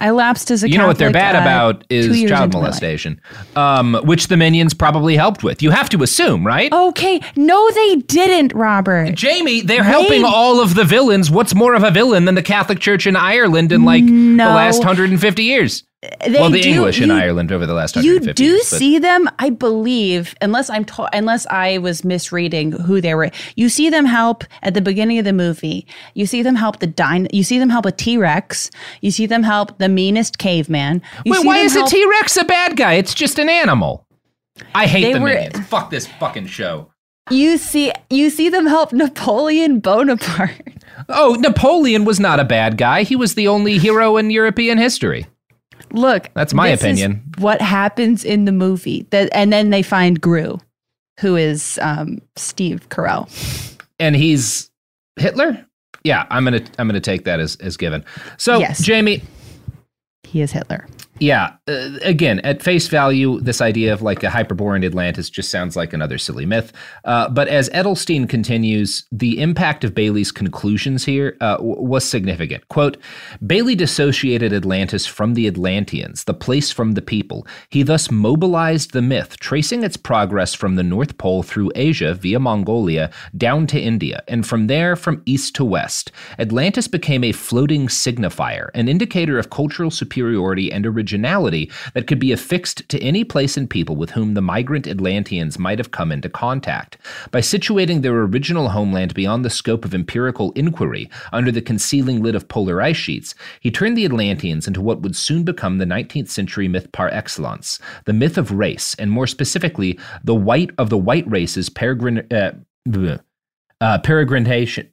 I lapsed as a you know what they're bad uh, about is child into my life. molestation, um, which the minions probably helped with. You have to assume, right? Okay, no, they didn't, Robert. Jamie, they're They- helping all of the villains. What's more of a villain than the Catholic Church in Ireland in like No. the last 150 years? Uh, they well, the do- English in you- Ireland over the last You do years. see them, I believe, unless I'm to- unless I was misreading who they were. You see them help at the beginning of the movie. You see them help the dine. You see them help a T Rex. You see them help the meanest caveman. You Wait, why is help- a T Rex a bad guy? It's just an animal. I hate They the were- minions. Fuck this fucking show. You see, you see them help Napoleon Bonaparte. Oh, Napoleon was not a bad guy. He was the only hero in European history. Look, That's my opinion. what happens in the movie? That and then they find Gru, who is um, Steve Carell. And he's Hitler? Yeah, I'm gonna I'm gonna take that as, as given. So Yes. Jamie, He is Hitler. Yeah. Uh, again, at face value, this idea of like a hyperborean Atlantis just sounds like another silly myth. Uh, but as Edelstein continues, the impact of Bailly's conclusions here uh, w- was significant. Quote Bailly dissociated Atlantis from the Atlanteans, the place from the people. He thus mobilized the myth, tracing its progress from the North Pole through Asia via Mongolia down to India, and from there from east to west. Atlantis became a floating signifier, an indicator of cultural superiority and originality that could be affixed to any place and people with whom the migrant Atlanteans might have come into contact. By situating their original homeland beyond the scope of empirical inquiry, under the concealing lid of polar ice sheets, he turned the Atlanteans into what would soon become the 19th century myth par excellence, the myth of race, and more specifically, the white of the white race's peregrin, uh, uh, peregrination.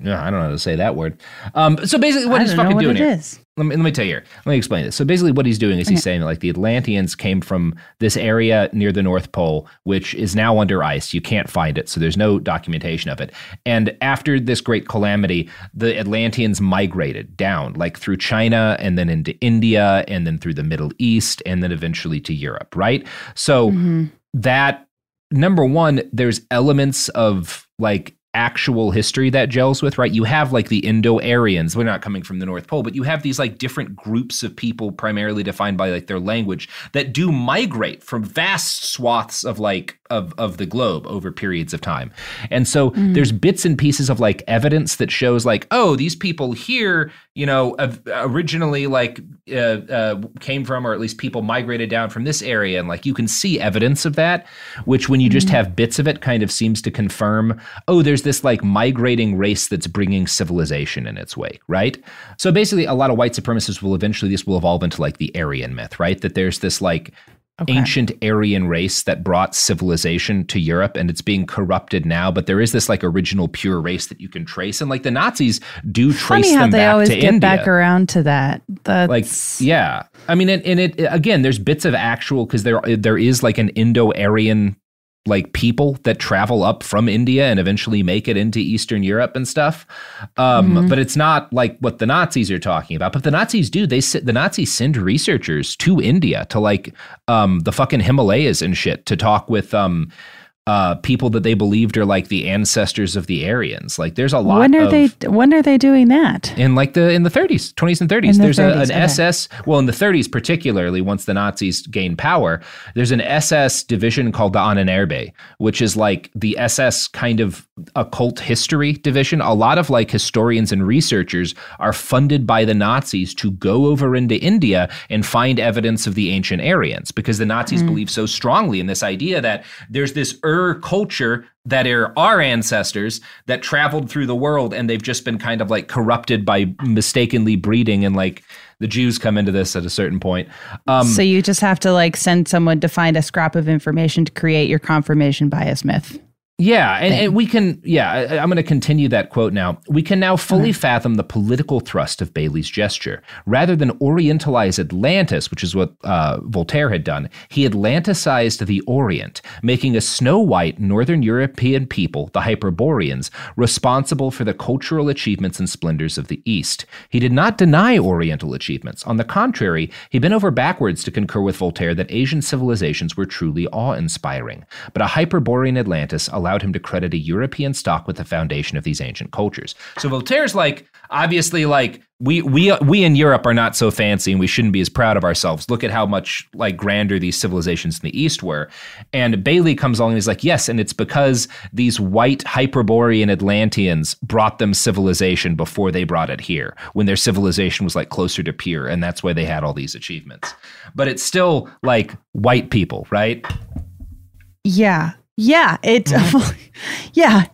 I don't know how to say that word. Um, so basically, what he's fucking doing it here. is. Let me let me tell you here. Let me explain this. So basically, what he's doing is he's saying like the Atlanteans came from this area near the North Pole, which is now under ice. You can't find it, so there's no documentation of it. And after this great calamity, the Atlanteans migrated down, like through China, and then into India, and then through the Middle East, and then eventually to Europe. Right. So mm-hmm. that number one, there's elements of like actual history that gels with, right? You have like the Indo Aryans, we're not coming from the North Pole, but you have these like different groups of people, primarily defined by like their language, that do migrate from vast swaths of like of of the globe over periods of time. And so mm. there's bits and pieces of like evidence that shows like, oh, these people here, you know, originally like uh, uh, came from, or at least people migrated down from this area, and like you can see evidence of that. Which, when you just have bits of it, kind of seems to confirm, oh, there's this like migrating race that's bringing civilization in its wake, right? So basically, a lot of white supremacists will eventually this will evolve into like the Aryan myth, right? That there's this like ancient Aryan race that brought civilization to Europe and it's being corrupted now, but there is this like original pure race that you can trace. And like the Nazis do trace Funny how them they back always to get India. back around to that. That's like yeah. I mean and, and it again there's bits of actual because there there is like an Indo-Aryan like people that travel up from India and eventually make it into Eastern Europe and stuff. Um, Mhm. But it's not like what the Nazis are talking about. But the Nazis do. They sit, the Nazis send researchers to India to like um, the fucking Himalayas and shit to talk with um, uh, people that they believed are like the ancestors of the Aryans. Like there's a lot. When are of, they? When are they doing that? in like the in the 30s 20s and 30s the there's 30s, a, an okay. ss well in the 30s particularly once the nazis gained power there's an ss division called the ahnenerbe which is like the ss kind of occult history division a lot of like historians and researchers are funded by the nazis to go over into india and find evidence of the ancient aryans because the nazis Mm. believe so strongly in this idea that there's this ur culture that are our ancestors that traveled through the world and they've just been kind of like corrupted by mistakenly breeding and like the Jews come into this at a certain point. Um, so you just have to like send someone to find a scrap of information to create your confirmation bias myth. Yeah, and, and we can. Yeah, I, I'm going to continue that quote now. We can now fully fathom the political thrust of Bailly's gesture. Rather than Orientalize Atlantis, which is what uh, Voltaire had done, he Atlanticized the Orient, making a snow white Northern European people, the Hyperboreans, responsible for the cultural achievements and splendors of the East. He did not deny Oriental achievements. On the contrary, he bent over backwards to concur with Voltaire that Asian civilizations were truly awe inspiring. But a Hyperborean Atlantis allowed him to credit a European stock with the foundation of these ancient cultures. So Voltaire's like, obviously, like, we, we, we in Europe are not so fancy and we shouldn't be as proud of ourselves. Look at how much like grander these civilizations in the East were. And Bailly comes along and he's like, yes, and it's because these white Hyperborean Atlanteans brought them civilization before they brought it here, when their civilization was like closer to pure, and that's why they had all these achievements. But it's still like white people, right? Yeah. Yeah. It. Mm-hmm. yeah.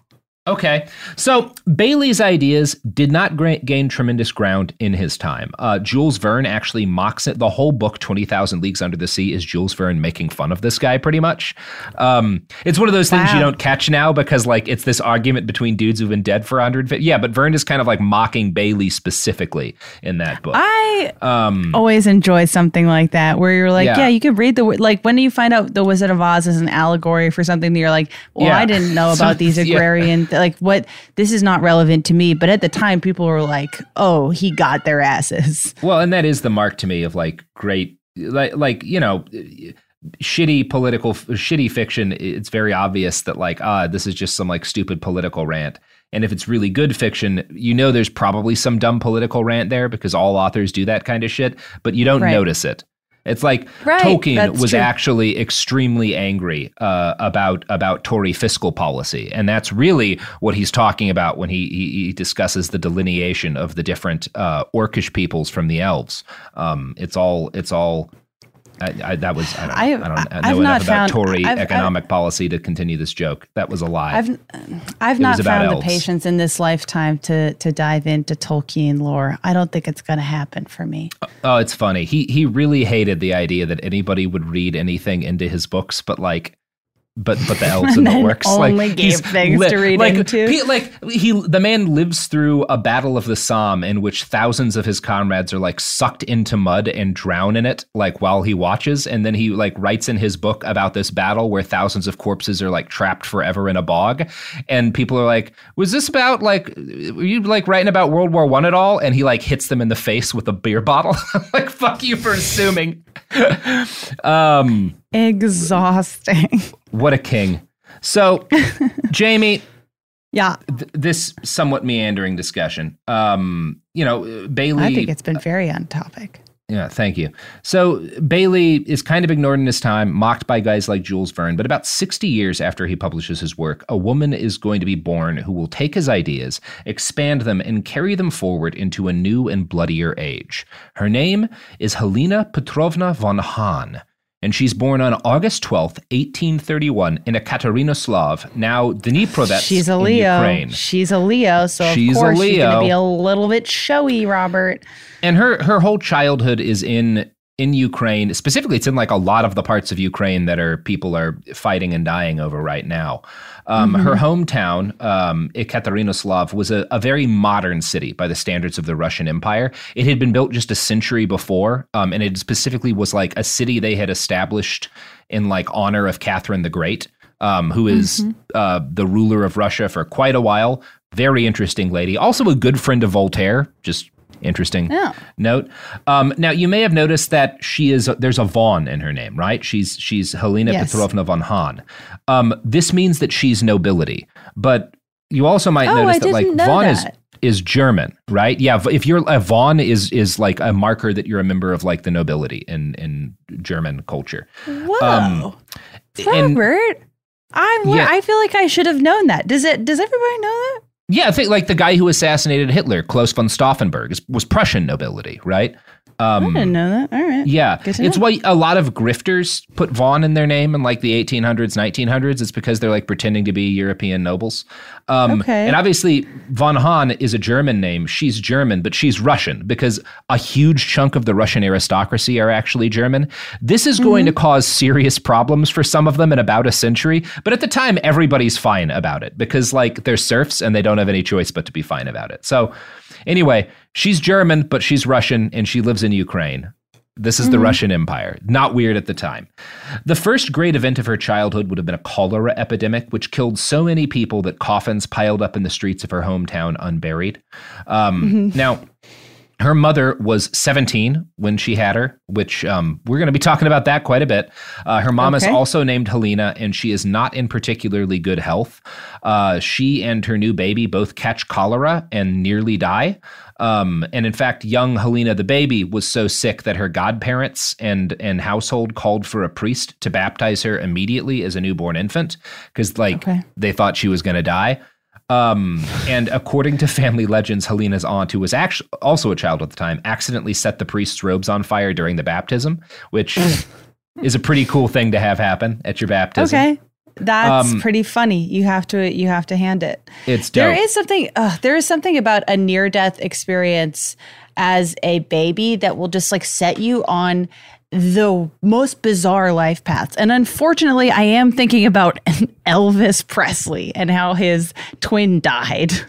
Okay. So Bailly's ideas did not gain tremendous ground in his time. Uh, Jules Verne actually mocks it. The whole book, 20,000 Leagues Under the Sea, is Jules Verne making fun of this guy pretty much. Um, it's one of those things you don't catch now because, like, it's this argument between dudes who've been dead for 150. Yeah, but Verne is kind of like mocking Bailly specifically in that book. I Um, always enjoy something like that where you're like, Yeah. yeah, you could read the like when do you find out the Wizard of Oz is an allegory for something that you're like, well, Yeah. I didn't know So- about these agrarian yeah. Like what this is not relevant to me, but at the time people were like, oh, he got their asses. Well, and that is the mark to me of like great, like, like you know, shitty political, shitty fiction. It's very obvious that like, ah, this is just some like stupid political rant. And if it's really good fiction, you know, there's probably some dumb political rant there because all authors do that kind of shit, but you don't Right. notice it. It's like Right, Tolkien was true. actually extremely angry uh, about about Tory fiscal policy, and that's really what he's talking about when he he, he discusses the delineation of the different uh, Orcish peoples from the elves. Um, it's all it's all. I, I, that was I don't, I, I- don't know I've enough not about found- Tory I've- I've- economic policy to continue this joke. That was a lie. I've I've not found elves. the patience in this lifetime to to dive into Tolkien lore. I don't think it's going to happen for me. Oh, it's funny. He he really hated the idea that anybody would read anything into his books, but like but but the elves and, And the orcs only like gave things to read like, into. He, like he the man lives through a battle of the Somme in which thousands of his comrades are like sucked into mud and drown in it like while he watches. And then he like writes in his book about this battle where thousands of corpses are like trapped forever in a bog. And people are like was this about like were you like writing about World War 1 at all? And he like hits them in the face with a beer bottle. Like fuck you for assuming. Um Exhausting. What a king. So, Jamie, yeah, th- this somewhat meandering discussion. Um, you know, Bailly. I think it's been very on topic. Yeah, thank you. So Bailly is kind of ignored in his time, mocked by guys like Jules Verne. But about 60 years after he publishes his work, a woman is going to be born who will take his ideas, expand them, and carry them forward into a new and bloodier age. Her name is Helena Petrovna von Hahn. And she's born on August 12th, 1831, in Ekaterinoslav, now Dniprovets She's a in Leo. Ukraine. She's a Leo, so She's a of course she's going to be a little bit showy, Robert. and her her whole childhood is in in Ukraine. Specifically, it's in like a lot of the parts of Ukraine that are people are fighting and dying over right now. Um, Mm-hmm. Her hometown, um, Ekaterinoslav, was a, a very modern city by the standards of the Russian Empire. It had been built just a century before, um, and it specifically was like a city they had established in like honor of Catherine the Great. Um, who is, Mm-hmm. uh, the ruler of Russia for quite a while? Very interesting lady. Also a good friend of Voltaire. Just Interesting Yeah. note. Um, now you may have noticed that she is there's a von in her name, right? She's she's Helena Yes. Petrovna von Hahn. Um, this means that she's nobility, but you also might Oh, notice I that like didn't know von is German, right? Yeah, if you're a von is is like a marker that you're a member of like the nobility in in German culture. Whoa, Um, and- Robert. I Yeah. I feel like I should have known that. Does it? Does everybody know that? Yeah, I think like the guy who assassinated Hitler, Claus von Stauffenberg, was Prussian nobility, right? Um, I didn't know that. All right. Yeah, it's know. why a lot of grifters put von in their name in like the 1800s, 1900s. It's because they're like pretending to be European nobles. Um, Okay. And obviously, von Hahn is a German name. She's German, but she's Russian because a huge chunk of the Russian aristocracy are actually German. This is going to cause serious problems for some of them in about a century. But at the time, everybody's fine about it because like they're serfs and they don't have any choice but to be fine about it. So, anyway, she's German, but she's Russian and she lives in Ukraine. This is the Russian Empire. Not weird at the time. The first great event of her childhood would have been a cholera epidemic, which killed so many people that coffins piled up in the streets of her hometown unburied. Um, Now, her mother was 17 when she had her, which um, we're going to be talking about that quite a bit. Uh, her mom is also named Helena, and she is not in particularly good health. Uh, she and her new baby both catch cholera and nearly die. Um, and in fact, young Helena the baby was so sick that her godparents and and household called for a priest to baptize her immediately as a newborn infant because like Okay. they thought she was going to die. Um, and according to family legends, Helena's aunt, who was actually also a child at the time, accidentally set the priest's robes on fire during the baptism, which is a pretty cool thing to have happen at your baptism. Okay. That's Um, pretty funny. You have to you have to hand it. It's dope. There is something uh, there is something about a near death experience as a baby that will just like set you on the most bizarre life paths. And unfortunately, I am thinking about Elvis Presley and how his twin died.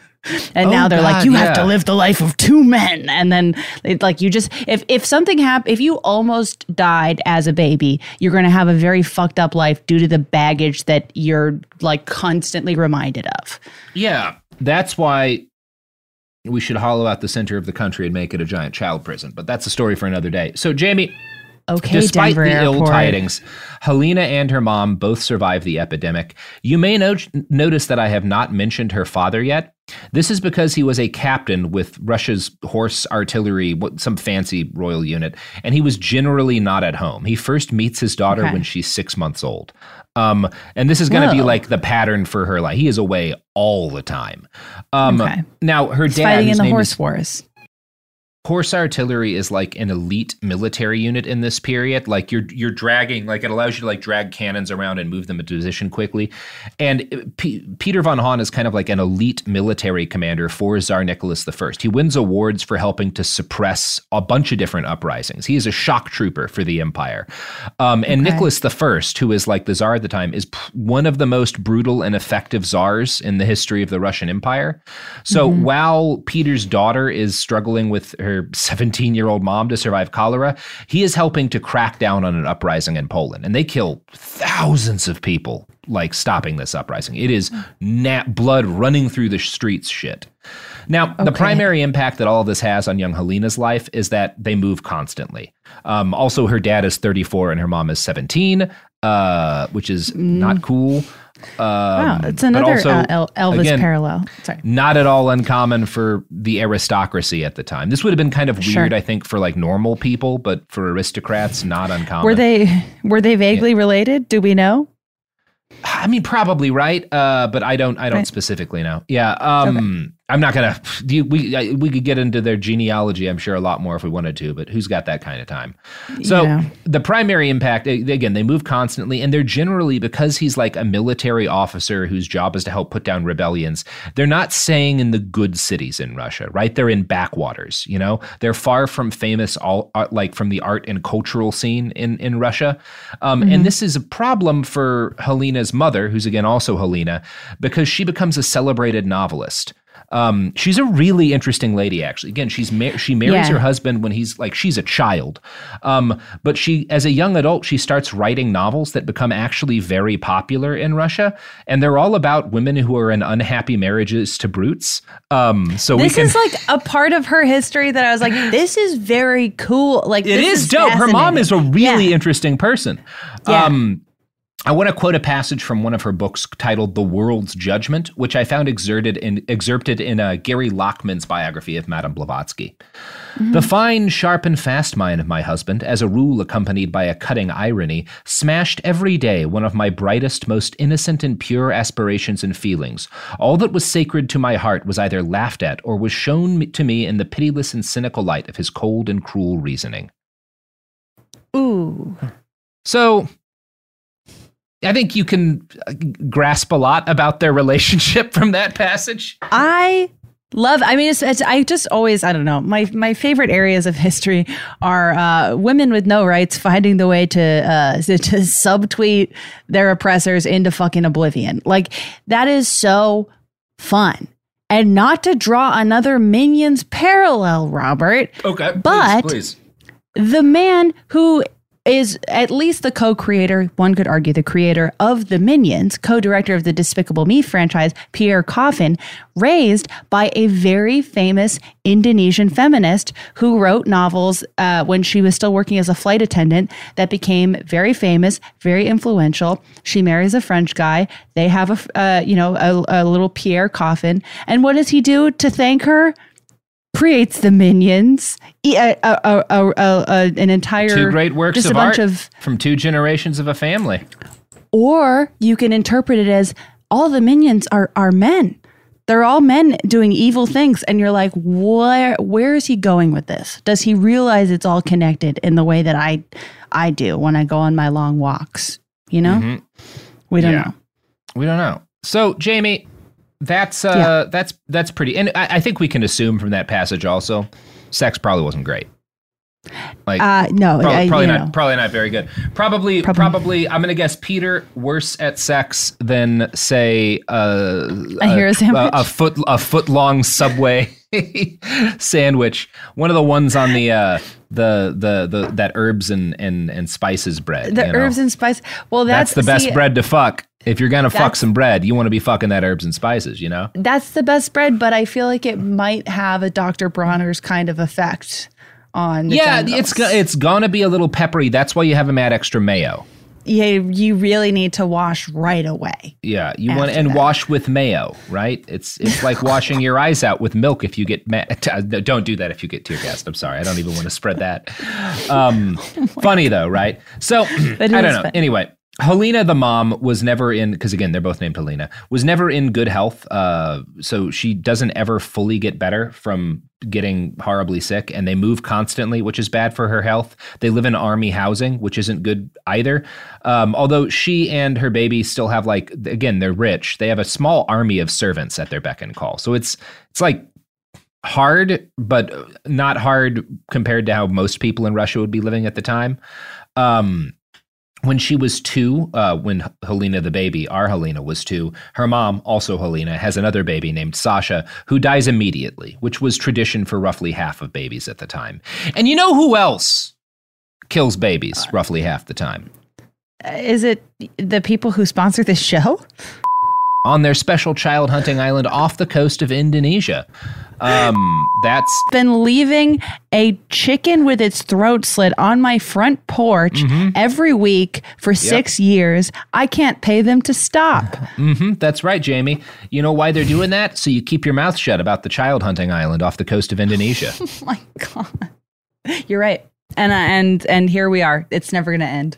And Oh, now they're like, God, you have to live the life of two men. And then, it, like, you just, if, if something happened, if you almost died as a baby, you're going to have a very fucked up life due to the baggage that you're, like, constantly reminded of. Yeah. That's why we should hollow out the center of the country and make it a giant child prison. But that's a story for another day. So, Jamie, Okay, Despite Denver the ill tidings, Helena and her mom both survived the epidemic. You may no- notice that I have not mentioned her father yet. This is because he was a captain with Russia's horse artillery, some fancy royal unit, and he was generally not at home. He first meets his daughter Okay. when she's six months old. Um, and this is going to be like the pattern for her life. He is away all the time. Um, Okay. Now, her He's dad, fighting in the horse is- wars. Horse artillery is like an elite military unit in this period. Like you're you're dragging, like it allows you to like drag cannons around and move them into position quickly. And uh, P- Peter von Hahn is kind of like an elite military commander for Tsar Nicholas I. He wins awards for helping to suppress a bunch of different uprisings. He is a shock trooper for the empire. Um, and Okay. Nicholas I, who is like the czar at the time, is p- one of the most brutal and effective czars in the history of the Russian Empire. So Mm-hmm. while Peter's daughter is struggling with her 17 year old mom to survive cholera, he is helping to crack down on an uprising in Poland. And they kill thousands of people, like stopping this uprising. It is nat blood running through the streets shit. Now, the primary impact that all of this has on young Helena's life is that they move constantly. Um, also, her dad is 34 and her mom is 17, uh, which is not cool. Um, Wow, it's another also, uh, El- Elvis again, parallel. Sorry. not at all uncommon for the aristocracy at the time. This would have been kind of Sure. weird, I think, for like normal people, but for aristocrats, not uncommon. Were they were they vaguely related? Do we know? I mean, probably right, uh, but I don't. I don't Right. specifically know. Yeah, um, I'm not gonna. You, we I, we could get into their genealogy. I'm sure a lot more if we wanted to, but who's got that kind of time? So Yeah. the primary impact again, they move constantly, and they're generally because he's like a military officer whose job is to help put down rebellions. They're not staying in the good cities in Russia, right? They're in backwaters. You know, they're far from famous, all uh, like from the art and cultural scene in in Russia, um, and this is a problem for Helena's mother, who's again also Helena, because she becomes a celebrated novelist. Um, she's a really interesting lady, actually. Again, she's mar- she marries Yeah. her husband when he's like she's a child, um, but she as a young adult she starts writing novels that become actually very popular in Russia, and they're all about women who are in unhappy marriages to brutes. Um, so we this can. is like a part of her history that I was like, this is very cool. Like It this is dope. Her mom is a really Yeah. interesting person. Yeah. Um, I want to quote a passage from one of her books titled "The World's Judgment," which I found exerted in, excerpted in uh, Gary Lachman's biography of Madame Blavatsky. The fine, sharp, and fast mind of my husband, as a rule accompanied by a cutting irony, smashed every day one of my brightest, most innocent and pure aspirations and feelings. All that was sacred to my heart was either laughed at or was shown to me in the pitiless and cynical light of his cold and cruel reasoning. Ooh. So I think you can uh, grasp a lot about their relationship from that passage. I love i mean it's, it's i just always i don't know my my favorite areas of history are uh, women with no rights finding the way to uh to, to subtweet their oppressors into fucking oblivion like that is so fun and not to draw another minions parallel robert Okay, but please. the man who is at least the co-creator, one could argue the creator of the Minions, co-director of the Despicable Me franchise, Pierre Coffin, raised by a very famous Indonesian feminist who wrote novels uh, when she was still working as a flight attendant that became very famous, very influential. She marries a French guy. They have a, uh, you know, a, a little Pierre Coffin, and what does he do to thank her? Creates the minions, e- a, a, a, a, a- an entire Two great works just of a bunch art of, from two generations of a family. or you can interpret it as all the minions are are men. They're all men doing evil things, and you're like, where where is he going with this? Does he realize it's all connected in the way that I I do when I go on my long walks? You know, Mhm. we don't Yeah. know. We don't know. So, Jamie, that's uh that's that's pretty and I, I think we can assume from that passage also sex probably wasn't great. Like Uh, no, probably, I- probably not know. probably not very good. Probably probably, I'm gonna guess Peter worse at sex than say uh, A sandwich? a, a foot a foot long subway sandwich. One of the ones on the uh the the the that herbs and and and spices bread. The you know? herbs and spice. Well, that's, that's, the best see, bread to fuck. If you're gonna fuck some bread, you want to be fucking that herbs and spices, you know? That's the best bread, but I feel like it might have a Dr. Bronner's kind of effect on the yeah, genitals. it's it's gonna be a little peppery. That's why you have them add extra mayo. yeah, you really need to wash right away. Yeah, you want and that. wash with mayo, right? It's it's like washing your eyes out with milk if you get ma- don't do that if you get tear gassed. I'm sorry, I don't even want to spread that. Um, funny though, right? So I don't know. funny. Anyway, Helena the mom was never in because again they're both named Helena was never in good health. Uh, so she doesn't ever fully get better from getting horribly sick, and they move constantly, which is bad for her health. They live in army housing, which isn't good either. Um, although she and her baby still have like again they're rich, they have a small army of servants at their beck and call. So it's it's like hard, but not hard compared to how most people in Russia would be living at the time. Um, when she was two, uh, when Helena the baby, our Helena was two, her mom, also Helena, has another baby named Sasha who dies immediately, which was tradition for roughly half of babies at the time. And you know who else kills babies roughly half the time? Uh, Is it the people who sponsor this show? On their special child hunting island off the coast of Indonesia. Um, that's Been leaving a chicken with its throat slit on my front porch Mm-hmm. every week for six years. I can't pay them to stop. Mm-hmm. that's right, Jamie. You know why they're doing that? So you keep your mouth shut about the child hunting island off the coast of Indonesia. oh my god, you're right. And uh, and and here we are. It's never gonna end.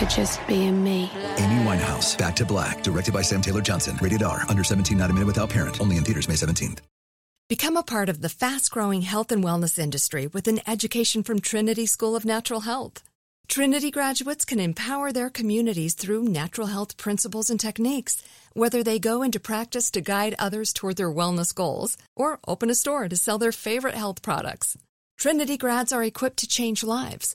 for just being me. Amy Winehouse, Back to Black, directed by Sam Taylor Johnson. Rated R, under 17, not a minute without parent. Only in theaters May 17th. Become a part of the fast growing health and wellness industry with an education from Trinity School of Natural Health. Trinity graduates can empower their communities through natural health principles and techniques, whether they go into practice to guide others toward their wellness goals or open a store to sell their favorite health products. Trinity grads are equipped to change lives.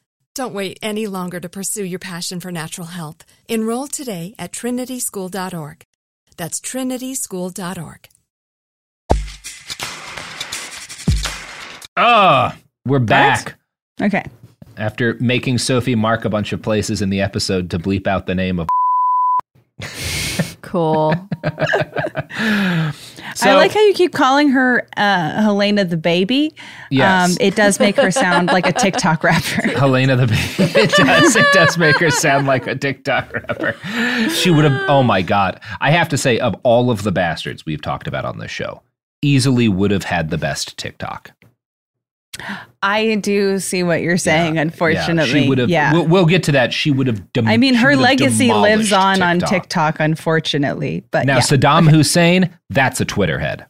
Don't wait any longer to pursue your passion for natural health. Enroll today at trinityschool.org. That's trinityschool.org. Ah, we're back. Okay. After making Sophie mark a bunch of places in the episode to bleep out the name of. Cool. I like how you keep calling her uh, Helena the baby. Yes. Um, it does make her sound like a TikTok rapper. Helena the baby. It does. It does make her sound like a TikTok rapper. She would have. Oh my god! I have to say, of all of the bastards we've talked about on this show, easily would have had the best TikTok. I do see what you're saying, unfortunately. she would have. yeah. We'll, we'll get to that. She would have. dem- I mean, her legacy lives demolished on on TikTok. TikTok, unfortunately. But Now, yeah. Saddam Hussein, that's a Twitter head.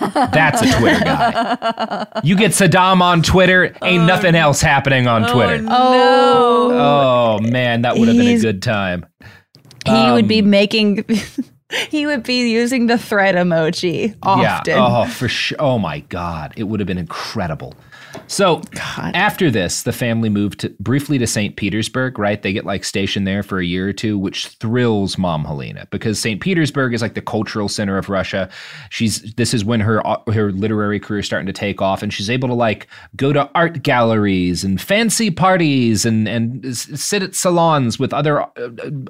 That's a Twitter guy. You get Saddam on Twitter, ain't nothing else happening on Twitter. Oh, Oh man, that would have been a good time. he would be Um, making. he would be using the thread emoji often. Yeah. Oh, for sure. Oh my God, it would have been incredible. So after this, the family moved to, briefly to St. Petersburg, right? They get like stationed there for a year or two, which thrills Mom Helena because St. Petersburg is like the cultural center of Russia. She's this is when her her literary career is starting to take off, and she's able to like go to art galleries and fancy parties and and sit at salons with other uh,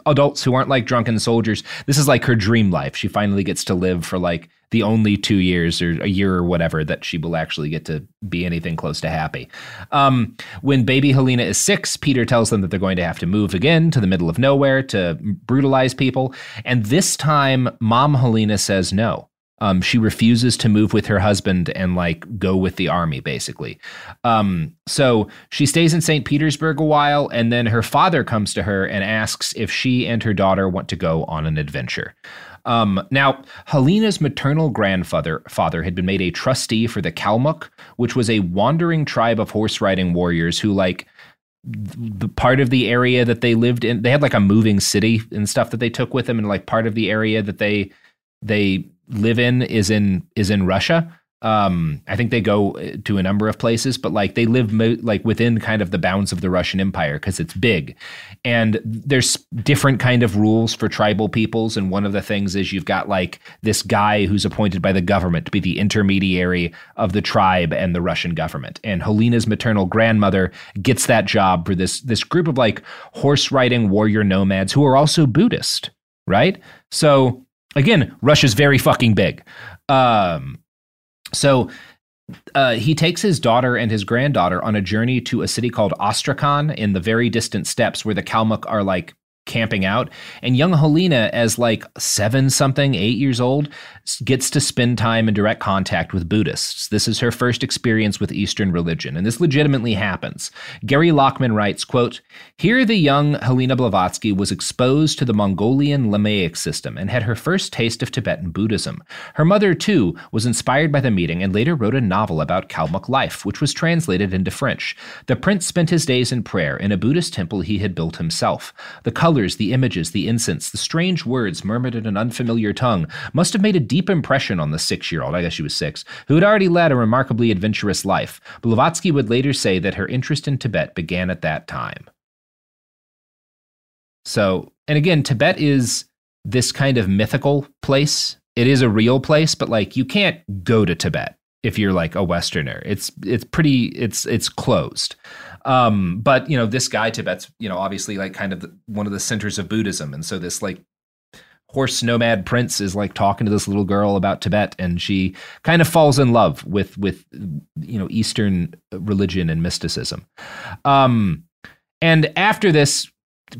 adults who aren't like drunken soldiers. This is like her dream life. She finally gets to live for like the only two years or a year or whatever that she will actually get to be anything close to happy. Um, when baby Helena is six, Peter tells them that they're going to have to move again to the middle of nowhere to brutalize people. And this time, mom Helena says no. Um, she refuses to move with her husband and like go with the army, basically. Um, so she stays in St. Petersburg a while, and then her father comes to her and asks if she and her daughter want to go on an adventure. Um, now, Helena's maternal grandfather father had been made a trustee for the Kalmuk, which was a wandering tribe of horse riding warriors who, like, the part of the area that they lived in, they had like a moving city and stuff that they took with them, and like part of the area that they they live in is in is in Russia. Um, I think they go uh, to a number of places, but like they live mo- like within kind of the bounds of the Russian Empire because it's big, and there's different kind of rules for tribal peoples. And one of the things is you've got like this guy who's appointed by the government to be the intermediary of the tribe and the Russian government. And Helena's maternal grandmother gets that job for this this group of like horse riding warrior nomads who are also Buddhist, right? So again, Russia's very fucking big. Um, So uh, he takes his daughter and his granddaughter on a journey to a city called Astrakhan in the very distant steppes where the Kalmuk are like camping out. And young Helena, as like seven something, eight years old, gets to spend time in direct contact with Buddhists. This is her first experience with Eastern religion, and this legitimately happens. Gary Lachman writes, quote, Here the young Helena Blavatsky was exposed to the Mongolian Lamaic system and had her first taste of Tibetan Buddhism. Her mother, too, was inspired by the meeting and later wrote a novel about Kalmuk life, which was translated into French. The prince spent his days in prayer in a Buddhist temple he had built himself. The colors, the images, the incense, the strange words murmured in an unfamiliar tongue must have made a deep impression on the six year old, I guess she was six, who had already led a remarkably adventurous life. Blavatsky would later say that her interest in Tibet began at that time. So, and again, Tibet is this kind of mythical place. It is a real place, but like you can't go to Tibet if you're like a Westerner. It's it's pretty it's it's closed. Um, but you know, this guy Tibet's you know obviously like kind of the, one of the centers of Buddhism, and so this like horse nomad prince is like talking to this little girl about Tibet and she kind of falls in love with with you know eastern religion and mysticism. Um and after this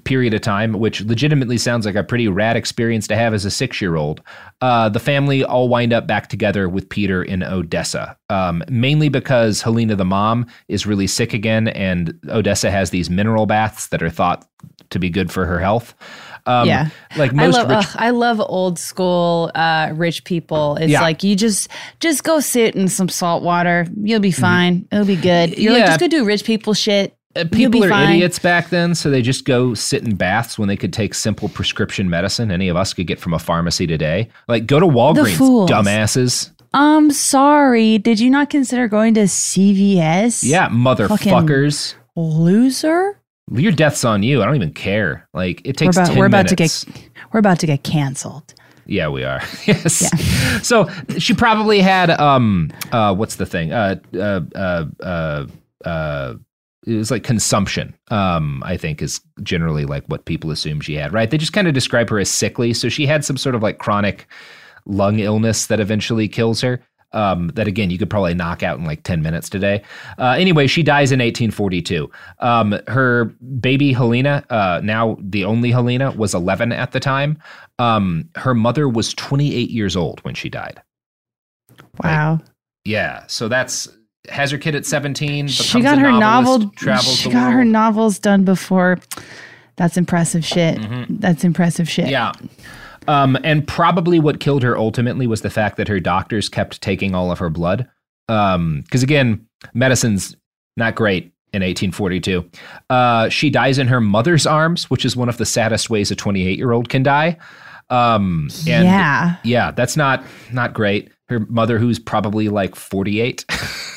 period of time which legitimately sounds like a pretty rad experience to have as a 6-year-old uh the family all wind up back together with Peter in Odessa um mainly because Helena the mom is really sick again and Odessa has these mineral baths that are thought to be good for her health um, yeah, like I most love, rich ugh, I love old school uh, rich people. It's Yeah. like you just just go sit in some salt water. You'll be fine. It'll be good. You're like Yeah. just go do rich people shit. Uh, people are fine. idiots back then, so they just go sit in baths when they could take simple prescription medicine any of us could get from a pharmacy today. Like, go to Walgreens, dumbasses. I'm sorry. Did you not consider going to CVS? Yeah, motherfuckers. Loser. Your death's on you. I don't even care. Like, it We're takes about, 10 we're about to get we're about to get canceled. Yeah, we are. yes. So she probably had um uh what's the thing? Uh uh uh uh uh it was like consumption um i think is generally like what people assume she had right? They just kind of describe her as sickly. So she had some sort of like chronic lung illness that eventually kills her um, that again you could probably knock out in like 10 minutes today. Uh, anyway she dies in 1842 um, her baby helena uh, now the only helena was 11 at the time. Um, her mother was 28 years old when she died. Wow. yeah so that's has her kid at 17 she got her novel she got her novels done before that's impressive shit Mhm. that's impressive shit Yeah. Um, and probably what killed her ultimately was the fact that her doctors kept taking all of her blood. Because again, medicine's not great in 1842. Uh, she dies in her mother's arms, which is one of the saddest ways a 28 year old can die. Um, and Yeah. yeah, that's not not great. Her mother, who's probably like 48.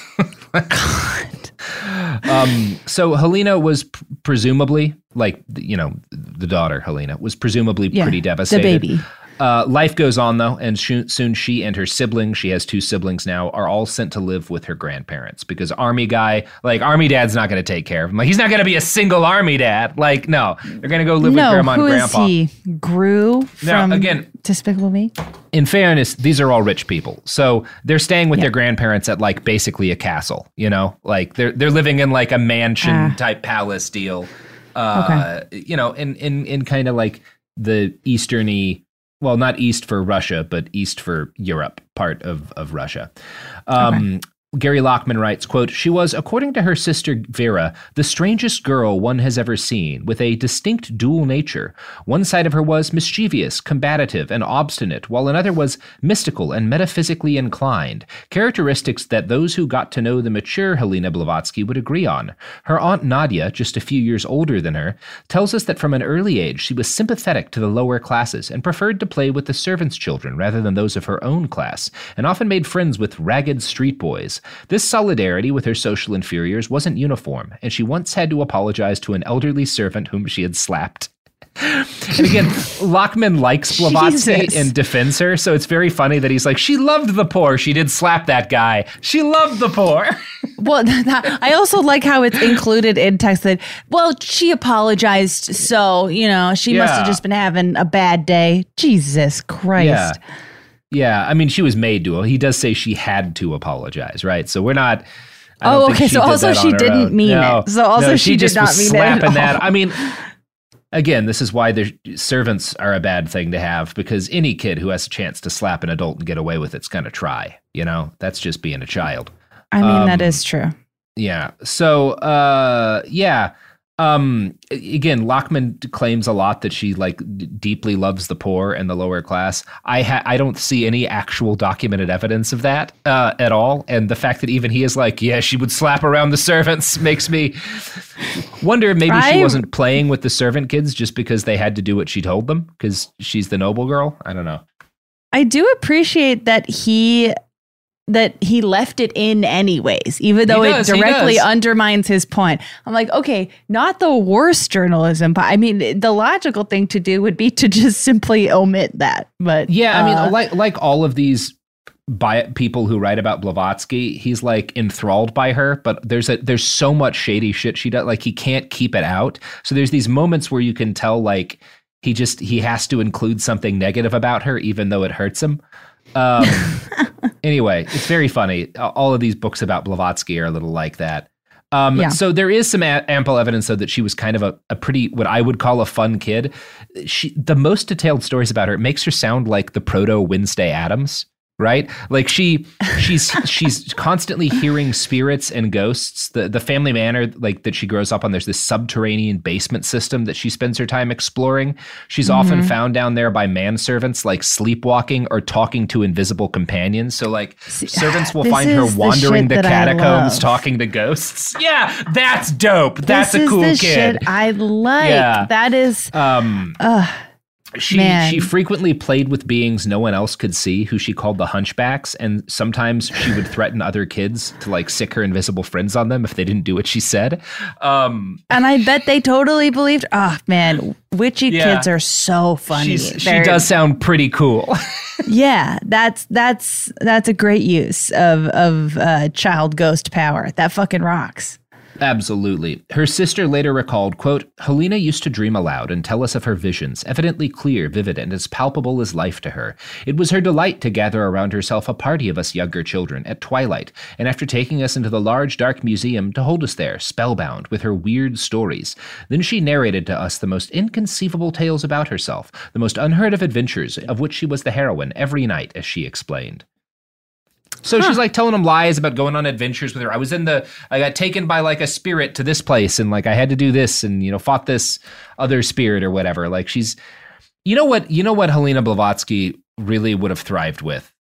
um, so Helena was p- presumably like you know the daughter Helena was presumably Yeah, pretty the devastated. baby. Uh, life goes on though, and shoo- soon she and her siblings, she has two siblings now, are all sent to live with her grandparents because army guy, like army dad's not going to take care of him. Like he's not going to be a single army dad. Like no, they're going to go live no with grandma who and is grandpa. he Gru Now, from again- Despicable Me in fairness, these are all rich people. So they're staying with their grandparents at like basically a castle, you know? Like they're they're living in like a mansion Ah. type palace deal. Uh you know, in in in kind of like the easterny well, not east for Russia, but east for Europe part of of Russia. Um Gary Lachman writes, quote, She was, according to her sister Vera, the strangest girl one has ever seen, with a distinct dual nature. One side of her was mischievous, combative, and obstinate, while another was mystical and metaphysically inclined, characteristics that those who got to know the mature Helena Blavatsky would agree on. Her aunt Nadia, just a few years older than her, tells us that from an early age she was sympathetic to the lower classes and preferred to play with the servants' children rather than those of her own class, and often made friends with ragged street boys. This solidarity with her social inferiors wasn't uniform, and she once had to apologize to an elderly servant whom she had slapped. and again, Lachman likes Blavatsky and defends her, so it's very funny that he's like, she loved the poor. She did slap that guy. She loved the poor. well that, i also like how it's included in text that well she apologized so you know she must have just been having a bad day jesus christ Yeah. Yeah, I mean, she was made to. He does say she had to apologize, right? So we're not. I Oh, okay, so also she didn't own. mean No, it. So also no, she did just not mean it slapping that. I mean, again, this is why the servants are a bad thing to have because any kid who has a chance to slap an adult and get away with it's going to try. You know, that's just being a child. I mean, that Um, is true. Yeah. So, uh, yeah. Um, again, Lachman claims a lot that she like d- deeply loves the poor and the lower class. I ha- I don't see any actual documented evidence of that uh, at all. And the fact that even he is like, yeah, she would slap around the servants makes me wonder if maybe she wasn't playing with the servant kids just because they had to do what she told them because she's the noble girl. I don't know. I do appreciate that he that he left it in anyways, even though does, it directly undermines his point. I'm like, okay, not the worst journalism, but I mean, the logical thing to do would be to just simply omit that. But Yeah, I mean, uh, like like all of these by people who write about Blavatsky, he's like enthralled by her, but there's a there's so much shady shit she does. Like he can't keep it out. So there's these moments where you can tell like he just he has to include something negative about her, even though it hurts him. Um, anyway, it's very funny. All of these books about Blavatsky are a little like that. Um, Yeah. So there is some a- ample evidence, though, that she was kind of a, a pretty, what I would call a fun kid. She, the most detailed stories about her, it makes her sound like the proto Wednesday Addams, right? Like she, she's she's constantly hearing spirits and ghosts. The the family manor, like that she grows up on, there's this subterranean basement system that she spends her time exploring. She's often Mhm. found down there by manservants, like sleepwalking or talking to invisible companions. So like servants will find her is the wandering the catacombs talking to ghosts. Yeah, that's dope. That's this a is cool the kid. Shit I like. Yeah. That is. Um, Ugh, she man. she frequently played with beings no one else could see, who she called the hunchbacks, and sometimes she would threaten other kids to like sick her invisible friends on them if they didn't do what she said. Um, and I bet they totally believed. Oh man, witchy Yeah. kids are so funny. she does sound pretty cool. yeah, that's that's that's a great use of of uh, child ghost power. That fucking rocks. Absolutely. Her sister later recalled, quote, Helena used to dream aloud and tell us of her visions, evidently clear, vivid, and as palpable as life to her. It was her delight to gather around herself a party of us younger children at twilight, and after taking us into the large dark museum to hold us there, spellbound, with her weird stories. Then she narrated to us the most inconceivable tales about herself, the most unheard of adventures, of which she was the heroine every night, as she explained. So she's like telling him lies about going on adventures with her. I was in the, I got taken by like a spirit to this place and like I had to do this and, you know, fought this other spirit or whatever. Like she's, you know what, you know what Helena Blavatsky really would have thrived with?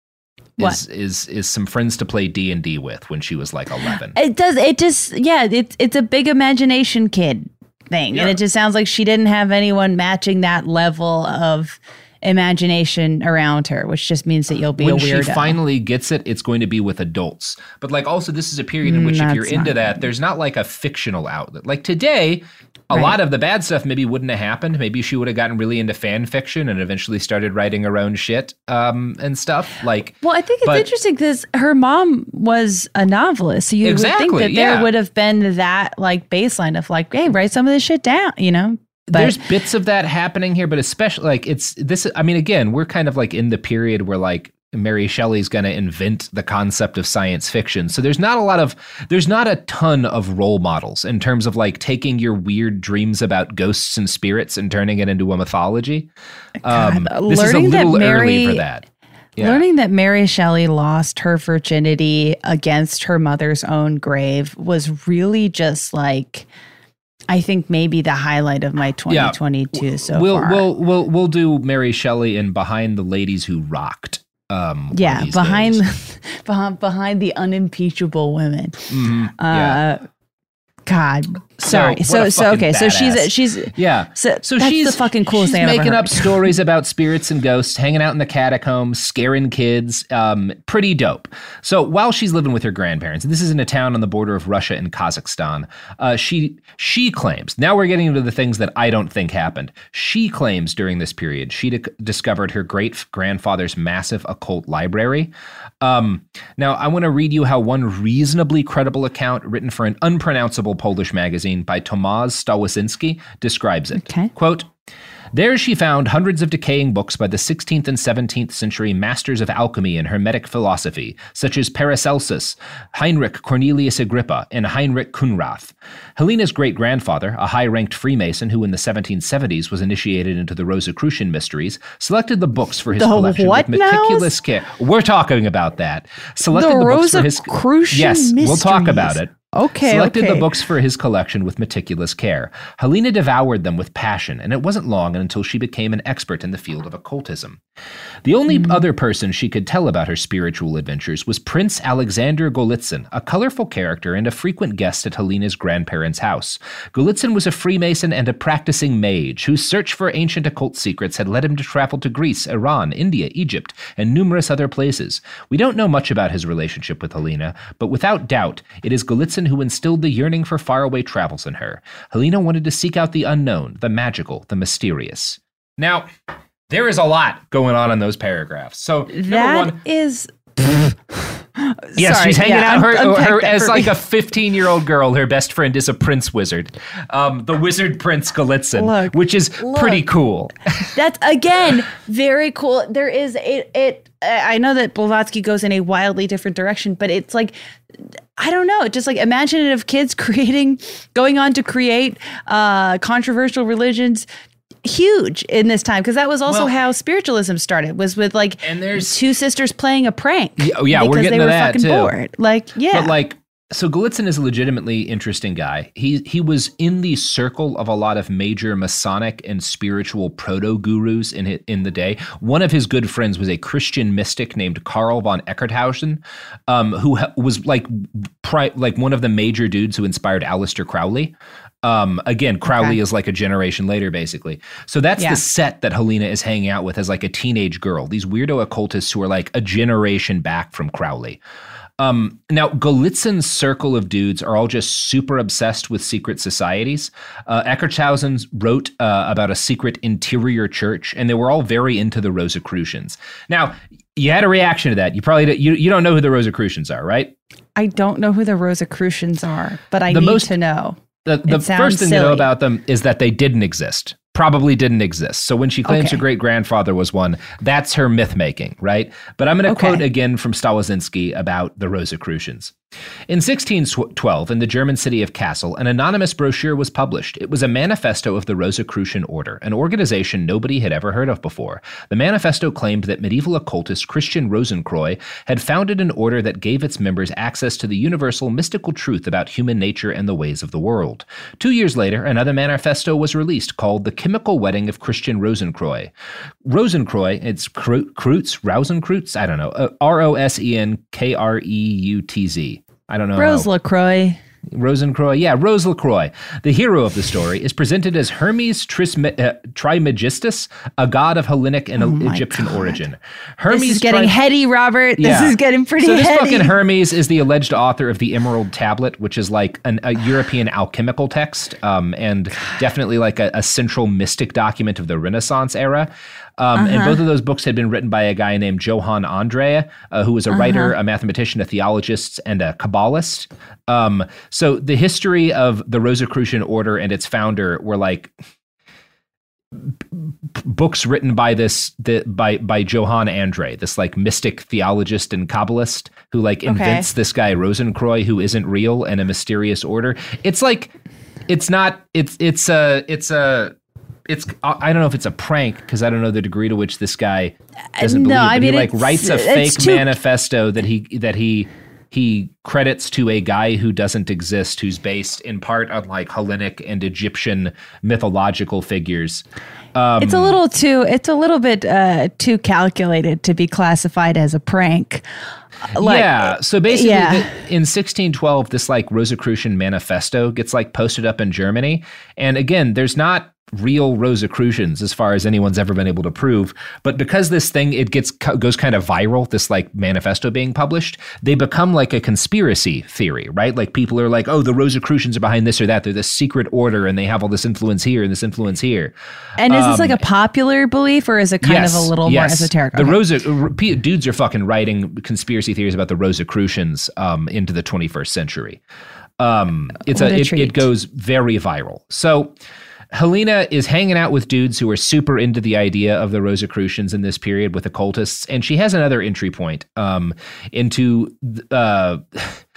What? Is, is is some friends to play D and D with when she was like eleven. It does. It just yeah. It's it's a big imagination kid thing, and it just sounds like she didn't have anyone matching that level of imagination around her, which just means that you'll be when she finally gets it, it's going to be with adults. But like also this is a period in Mm, which if you're into that, there's not like a fictional outlet. Like today, a Right. lot of the bad stuff maybe wouldn't have happened. Maybe she would have gotten really into fan fiction and eventually started writing her own shit um, and stuff. Like well, I think it's but- interesting because her mom was a novelist, so you would Exactly, think that yeah. there would have been that like baseline of like, hey, write some of this shit down, you know. But there's bits of that happening here, but especially like it's this. I mean, again, we're kind of like in the period where like Mary Shelley's going to invent the concept of science fiction. So there's not a lot of there's not a ton of role models in terms of like taking your weird dreams about ghosts and spirits and turning it into a mythology. Um, God, this is a little early for that. Yeah. Learning that Mary Shelley lost her virginity against her mother's own grave was really just like, I think maybe the highlight of my 2022 so we'll far. we'll we'll we'll do Mary Shelley and Behind the Ladies Who Rocked. Um, yeah, behind behind behind the unimpeachable women. Mhm, Uh, yeah. God, sorry. So so fucking okay. So she's badass. she's Yeah. So, So that's she's the fucking coolest she's making up stories about spirits and ghosts, hanging out in the catacombs, scaring kids. Um, pretty dope. So while she's living with her grandparents, and this is in a town on the border of Russia and Kazakhstan. Uh, she she claims. Now we're getting into the things that I don't think happened. She claims during this period she di- discovered her great grandfather's massive occult library. Um, now I want to read you how one reasonably credible account written for an unpronounceable Polish magazine by Tomasz Stawiszyński describes it. Okay. Quote, There she found hundreds of decaying books by the 16th and 17th century masters of alchemy and hermetic philosophy, such as Paracelsus, Heinrich Cornelius Agrippa, and Heinrich Khunrath. Helena's great grandfather, a high ranked Freemason who in the 1770s was initiated into the Rosicrucian mysteries, selected the books for his The collection with now? meticulous care. We're talking about that. Selected The the, books for his Rosicrucian Yes, we'll talk about it. Okay, Selected okay. the books for his collection with meticulous care. Helena devoured them with passion, and it wasn't long until she became an expert in the field of occultism. The only Hmm. other person she could tell about her spiritual adventures was Prince Alexander Golitsyn, a colorful character and a frequent guest at Helena's grandparents' house. Golitsyn was a Freemason and a practicing mage whose search for ancient occult secrets had led him to travel to Greece, Iran, India, Egypt, and numerous other places. We don't know much about his relationship with Helena, but without doubt, it is Golitsyn who instilled the yearning for faraway travels in her. Helena wanted to seek out the unknown, the magical, the mysterious. Now, there is a lot going on in those paragraphs. So, number That one, is. Yes, Sorry, she's hanging yeah, out her, un- her as like a 15 year old girl. Her best friend is a prince wizard, um, the wizard Prince Golitsyn, Look, which is pretty cool. That's again very cool. There is it. It. I know that Blavatsky goes in a wildly different direction, but it's like I don't know. Just like imaginative kids creating, going on to create uh, controversial religions. Huge in this time because that was also Well- how spiritualism started. Was with like And there's- two sisters playing a prank. Yeah, oh, yeah, we're because getting they to were that, fucking too. bored. Like yeah, But like, so Golitsyn is a legitimately interesting guy. He he was in the circle of a lot of major Masonic and spiritual proto gurus in it, in the day. One of his good friends was a Christian mystic named Karl von Eckartshausen, um, who was like pri- like one of the major dudes who inspired Aleister Crowley. Um, again, Crowley Okay. is like a generation later, basically. So that's Yeah. the set that Helena is hanging out with as like a teenage girl. These weirdo occultists who are like a generation back from Crowley. Um, now, Golitsyn's circle of dudes are all just super obsessed with secret societies. Uh, Eckartshausen wrote uh, about a secret interior church, and they were all very into the Rosicrucians. Now, you had a reaction to that. You probably you, you don't know who the Rosicrucians are, right? I don't know who the Rosicrucians are, but I The need most- to know. The, the first thing to know about them is that they didn't exist. Probably didn't exist. So when she claims Okay. her great grandfather was one, that's her myth making, right? But I'm going to Okay. quote again from Stalazinski about the Rosicrucians. In 1612, in the German city of Kassel, an anonymous brochure was published. It was a manifesto of the Rosicrucian Order, an organization nobody had ever heard of before. The manifesto claimed that medieval occultist Christian Rosenkreuz had founded an order that gave its members access to the universal mystical truth about human nature and the ways of the world. Two years later, another manifesto was released called The Chemical Wedding of Christian Rosenkreuz. Rosenkreuz, it's Kreutz, Rosenkreutz, I don't know, uh, R O S E N K R E U T Z. I don't know. Rose how- Lacroix. Rosencroix, yeah, Rose LaCroix. The hero of the story is presented as Hermes Trisme- uh, Trimegistus, a god of Hellenic and Egyptian origin. Hermes Oh This is getting Tri- heady, Robert. Yeah. This is getting pretty so this heady. fucking Hermes is the alleged author of the Emerald Tablet, which is like an, a European alchemical text, um, and definitely like a, a central mystic document of the Renaissance era. Um, And Uh-huh. both of those books had been written by a guy named Johann Andreae, uh, who was a writer, a mathematician, a theologist, and a Kabbalist. Um, so the history of the Rosicrucian order and its founder were like books written by this the, by by Johann Andre, this like mystic theologist and kabbalist who like invents this guy Rosencroix who isn't real and a mysterious order. It's like it's not it's it's a it's a it's I don't know if it's a prank because I don't know the degree to which this guy doesn't no, believe. I but mean, he like writes a fake too- manifesto that he that he he credits to a guy who doesn't exist, who's based in part on like Hellenic and Egyptian mythological figures. Um, it's a little too. It's a little bit uh, too calculated to be classified as a prank. Like, yeah. So basically, yeah. the- in 1612, this like Rosicrucian manifesto gets like posted up in Germany, and again, there's not real Rosicrucians as far as anyone's ever been able to prove. But because this thing it gets goes kind of viral, this like manifesto being published, they become like a conspiracy theory, right? Like people are like, oh, the Rosicrucians are behind this or that. They're this secret order, and they have all this influence here and this influence here. And is this Um, like a popular belief, or is it kind of a little more esoteric? the Okay. Rosa dudes are fucking writing conspiracy theories about the Rosicrucians um, into the 21st century. Um, it's What a, a it, it goes very viral. So Helena is hanging out with dudes who are super into the idea of the Rosicrucians in this period with occultists, and she has another entry point um, into uh,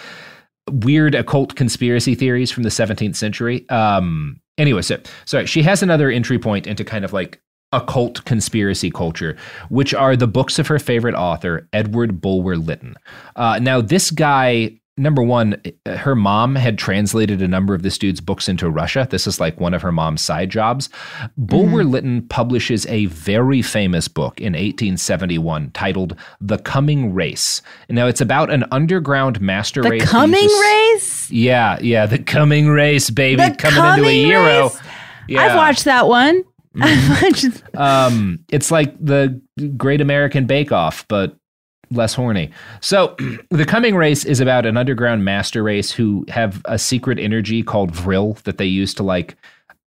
weird occult conspiracy theories from the 17th century. Um, anyway, so sorry, she has another entry point into kind of like occult conspiracy culture, which are the books of her favorite author, Edward Bulwer Lytton. Uh, now, this guy number one, her mom had translated a number of this dude's books into Russia. This is like one of her mom's side jobs. Bulwer Mm-hmm. Lytton publishes a very famous book in 1871 titled The Coming Race. Now, it's about an underground master The race. who coming uses- race? Yeah, yeah, the coming race, baby, The coming into a Coming Euro. Race? I've watched that one. I've Um, it's like the Great American Bake Off, but less horny. So, the coming race is about an underground master race who have a secret energy called Vril that they use to like.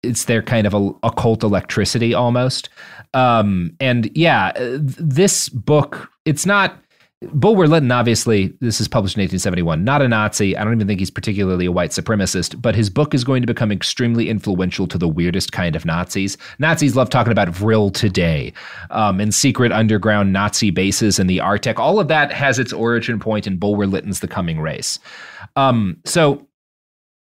It's their kind of a, occult electricity almost. Um, and yeah, this book, it's not. Bulwer Lytton, obviously, this is published in 1871, not a Nazi. I don't even think he's particularly a white supremacist, but his book is going to become extremely influential to the weirdest kind of Nazis. Nazis love talking about Vril today um, and secret underground Nazi bases in the Arctic. All of that has its origin point in Bulwer Lytton's The Coming Race. Um, so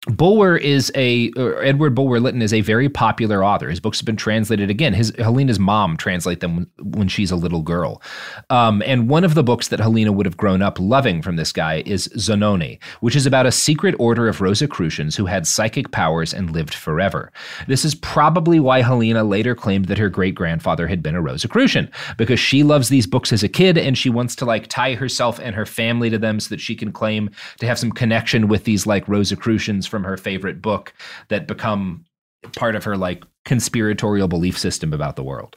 Bulwer is a Edward Bulwer Lytton is a very popular author. His books have been translated again. His Helena's mom translate them when, when she's a little girl. Um, and one of the books that Helena would have grown up loving from this guy is Zanoni, which is about a secret order of Rosicrucians who had psychic powers and lived forever. This is probably why Helena later claimed that her great grandfather had been a Rosicrucian because she loves these books as a kid and she wants to like tie herself and her family to them so that she can claim to have some connection with these like Rosicrucians from her favorite book that become part of her like conspiratorial belief system about the world.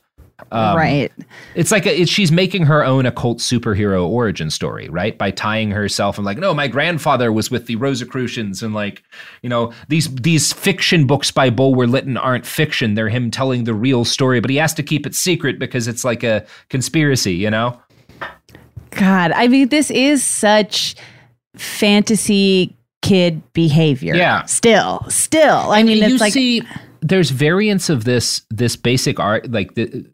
Um, right. It's like a, it, she's making her own occult superhero origin story, right? By tying herself and like, no, my grandfather was with the Rosicrucians, and like, you know, these these fiction books by Bulwer Lytton aren't fiction; they're him telling the real story, but he has to keep it secret because it's like a conspiracy, you know? God, I mean, this is such fantasy kid behavior. Yeah. Still, still. I mean, you it's like see there's variants of this this basic art like the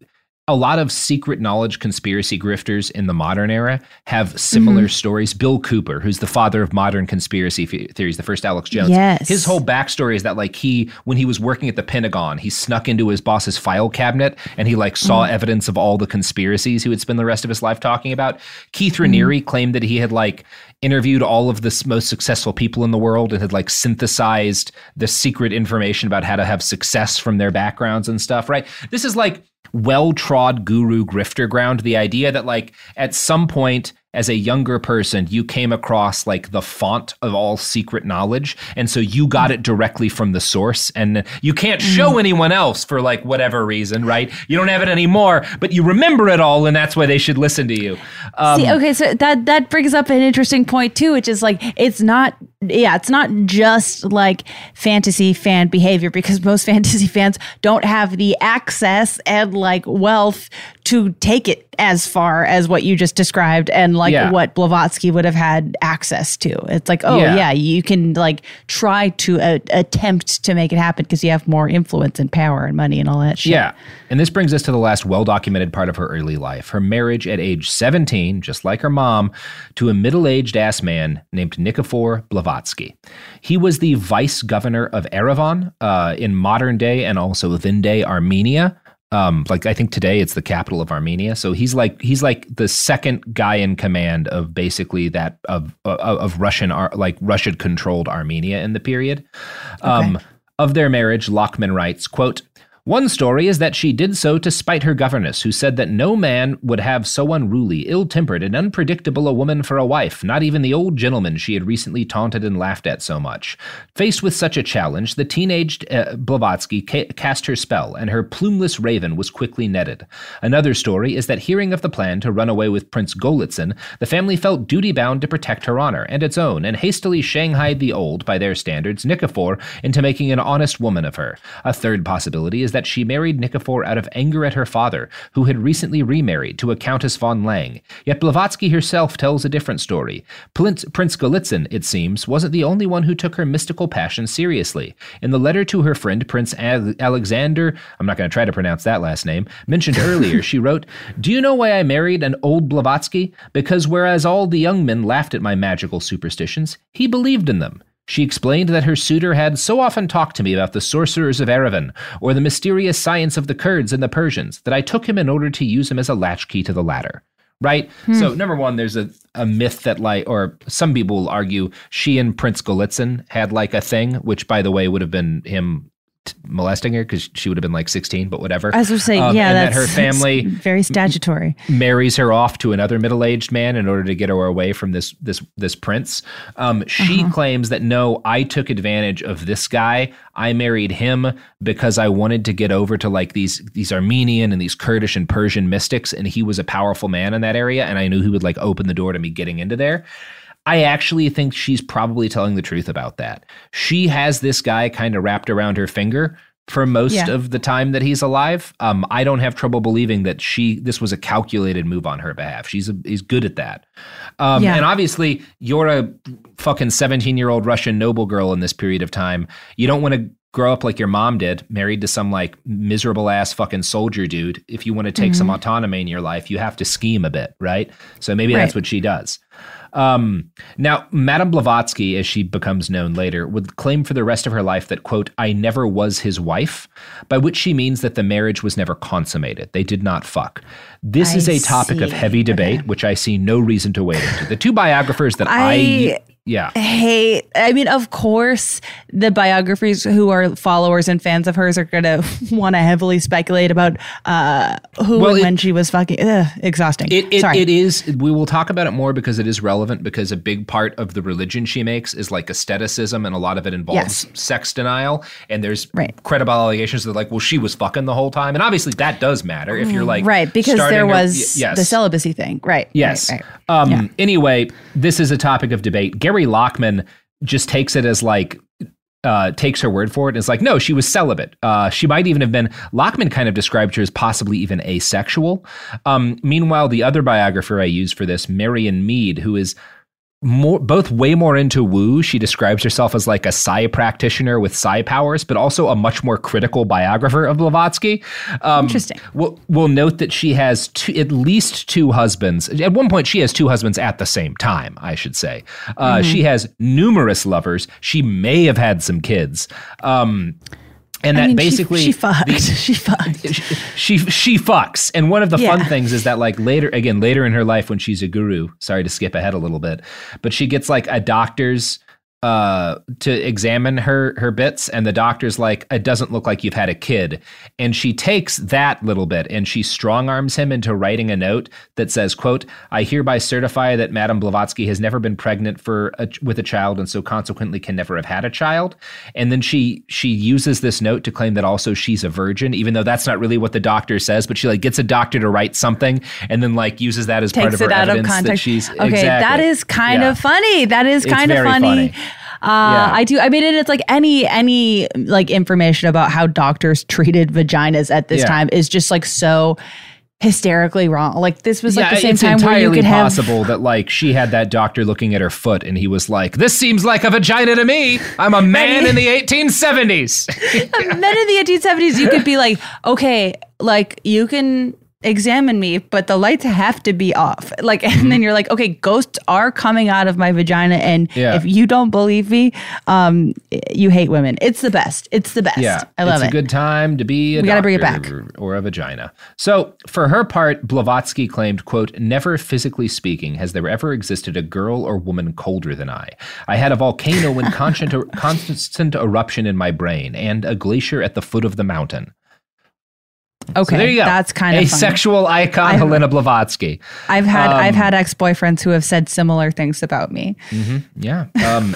a lot of secret knowledge conspiracy grifters in the modern era have similar Mhm. stories. Bill Cooper, who's the father of modern conspiracy theories, the first Alex Jones. Yes. His whole backstory is that like he, when he was working at the Pentagon, he snuck into his boss's file cabinet and he like saw Mm. evidence of all the conspiracies he would spend the rest of his life talking about. Keith Mm-hmm. Raniere claimed that he had like interviewed all of the most successful people in the world and had like synthesized the secret information about how to have success from their backgrounds and stuff, right? This is like well trod guru grifter ground. The idea that like at some point as a younger person, you came across like the font of all secret knowledge. And so you got it directly from the source. And you can't show anyone else for like whatever reason, right? You don't have it anymore, but you remember it all. And that's why they should listen to you. Um, See, okay, so that that brings up an interesting point too, which is like it's not yeah, it's not just like fantasy fan behavior because most fantasy fans don't have the access and like wealth to take it as far as what you just described and like Yeah. what Blavatsky would have had access to. It's like, oh Yeah. yeah, you can like try to uh, attempt to make it happen because you have more influence and power and money and all that shit. Yeah. And this brings us to the last well documented part of her early life her marriage at age 17, just like her mom, to a middle aged ass man named Nikifor Blavatsky. He was the vice governor of Erevan uh, in modern day and also then day Armenia. Um, like I think today it's the capital of Armenia. So he's like he's like the second guy in command of basically that of of, of Russian like Russian controlled Armenia in the period. Um, of their marriage, Lachman writes, quote, one story is that she did so to spite her governess, who said that no man would have so unruly, ill tempered, and unpredictable a woman for a wife, not even the old gentleman she had recently taunted and laughed at so much. Faced with such a challenge, the teenaged uh, Blavatsky ca- cast her spell, and her plumeless raven was quickly netted. Another story is that hearing of the plan to run away with Prince Golitsyn, the family felt duty bound to protect her honor and its own, and hastily shanghaied the old, by their standards, Nikifor, into making an honest woman of her. A third possibility is that that she married Nikifor out of anger at her father, who had recently remarried to a Countess von Lang. Yet Blavatsky herself tells a different story. Prince, Prince Golitsyn, it seems, wasn't the only one who took her mystical passion seriously. In the letter to her friend Prince Alexander, I'm not going to try to pronounce that last name, mentioned earlier, she wrote, Do you know why I married an old Blavatsky? Because whereas all the young men laughed at my magical superstitions, he believed in them. She explained that her suitor had so often talked to me about the sorcerers of Erevan or the mysterious science of the Kurds and the Persians that I took him in order to use him as a latchkey to the latter. Right? Hmm. So, number one, there's a, a myth that, like, or some people will argue she and Prince Golitsyn had like a thing, which, by the way, would have been him molesting her because she would have been like 16, but whatever. I was just saying, um, yeah, that's that her family very statutory marries her off to another middle-aged man in order to get her away from this this this prince. Um, she uh-huh. claims that no, I took advantage of this guy. I married him because I wanted to get over to like these these Armenian and these Kurdish and Persian mystics, and he was a powerful man in that area, and I knew he would like open the door to me getting into there. I actually think she's probably telling the truth about that. She has this guy kind of wrapped around her finger for most yeah. of the time that he's alive. Um, I don't have trouble believing that she this was a calculated move on her behalf. She's a, he's good at that. Um, yeah. And obviously, you're a fucking 17 year old Russian noble girl in this period of time. You don't want to grow up like your mom did, married to some like miserable ass fucking soldier dude. If you want to take mm-hmm. some autonomy in your life, you have to scheme a bit, right? So maybe right. that's what she does. Um, now, Madame Blavatsky, as she becomes known later, would claim for the rest of her life that, quote, I never was his wife, by which she means that the marriage was never consummated. They did not fuck. This I is a topic see. of heavy debate, okay. which I see no reason to wade into. The two biographers that I, I yeah. Hey, I mean, of course, the biographers who are followers and fans of hers are going to want to heavily speculate about uh, who well, and it, when she was fucking. Ugh, exhausting. It, it, Sorry. it is. We will talk about it more because it is relevant because a big part of the religion she makes is like aestheticism and a lot of it involves yes. sex denial. And there's right. credible allegations that, like, well, she was fucking the whole time. And obviously that does matter if you're like. Right. Because there was her, yes. the celibacy thing. Right. Yes. Right, right. Um, yeah. Anyway, this is a topic of debate. Gary Lachman just takes it as like uh, takes her word for it and is like, no, she was celibate. Uh, she might even have been. Lachman kind of described her as possibly even asexual. Um, meanwhile, the other biographer I used for this, Marion Meade, who is more both way more into woo. She describes herself as like a psi practitioner with psi powers, but also a much more critical biographer of Blavatsky. Um, Interesting. We'll, we'll note that she has two, at least two husbands. At one point, she has two husbands at the same time. I should say. Uh, mm-hmm. She has numerous lovers. She may have had some kids. Um, and I that mean, basically she, she fucked. The, she fucked. She, she, she fucks. And one of the yeah. fun things is that like later again later in her life when she's a guru. Sorry to skip ahead a little bit, but she gets like a doctor's uh to examine her her bits and the doctor's like it doesn't look like you've had a kid and she takes that little bit and she strong arms him into writing a note that says quote i hereby certify that madame blavatsky has never been pregnant for a, with a child and so consequently can never have had a child and then she she uses this note to claim that also she's a virgin even though that's not really what the doctor says but she like gets a doctor to write something and then like uses that as Takes part of her out evidence of context. that she's okay exactly. that is kind yeah. of funny that is kind it's of funny. funny. Uh, yeah. I do. I mean, it's like any any like information about how doctors treated vaginas at this yeah. time is just like so hysterically wrong. Like this was like yeah, the same it's time entirely where you could possible have... that like she had that doctor looking at her foot and he was like, "This seems like a vagina to me. I'm a man in the 1870s." men in the 1870s, you could be like, okay, like you can examine me, but the lights have to be off. Like, and mm-hmm. then you're like, okay, ghosts are coming out of my vagina. And yeah. if you don't believe me, um, you hate women. It's the best. It's the best. Yeah. I love it's it. It's a good time to be a we gotta bring it back. Or a vagina. So for her part, Blavatsky claimed, quote, never physically speaking has there ever existed a girl or woman colder than I. I had a volcano in constant, constant eruption in my brain and a glacier at the foot of the mountain. Okay, so there you go. That's kind of a sexual icon, I've, Helena Blavatsky. I've had um, I've had ex boyfriends who have said similar things about me. Mm-hmm, yeah. Um,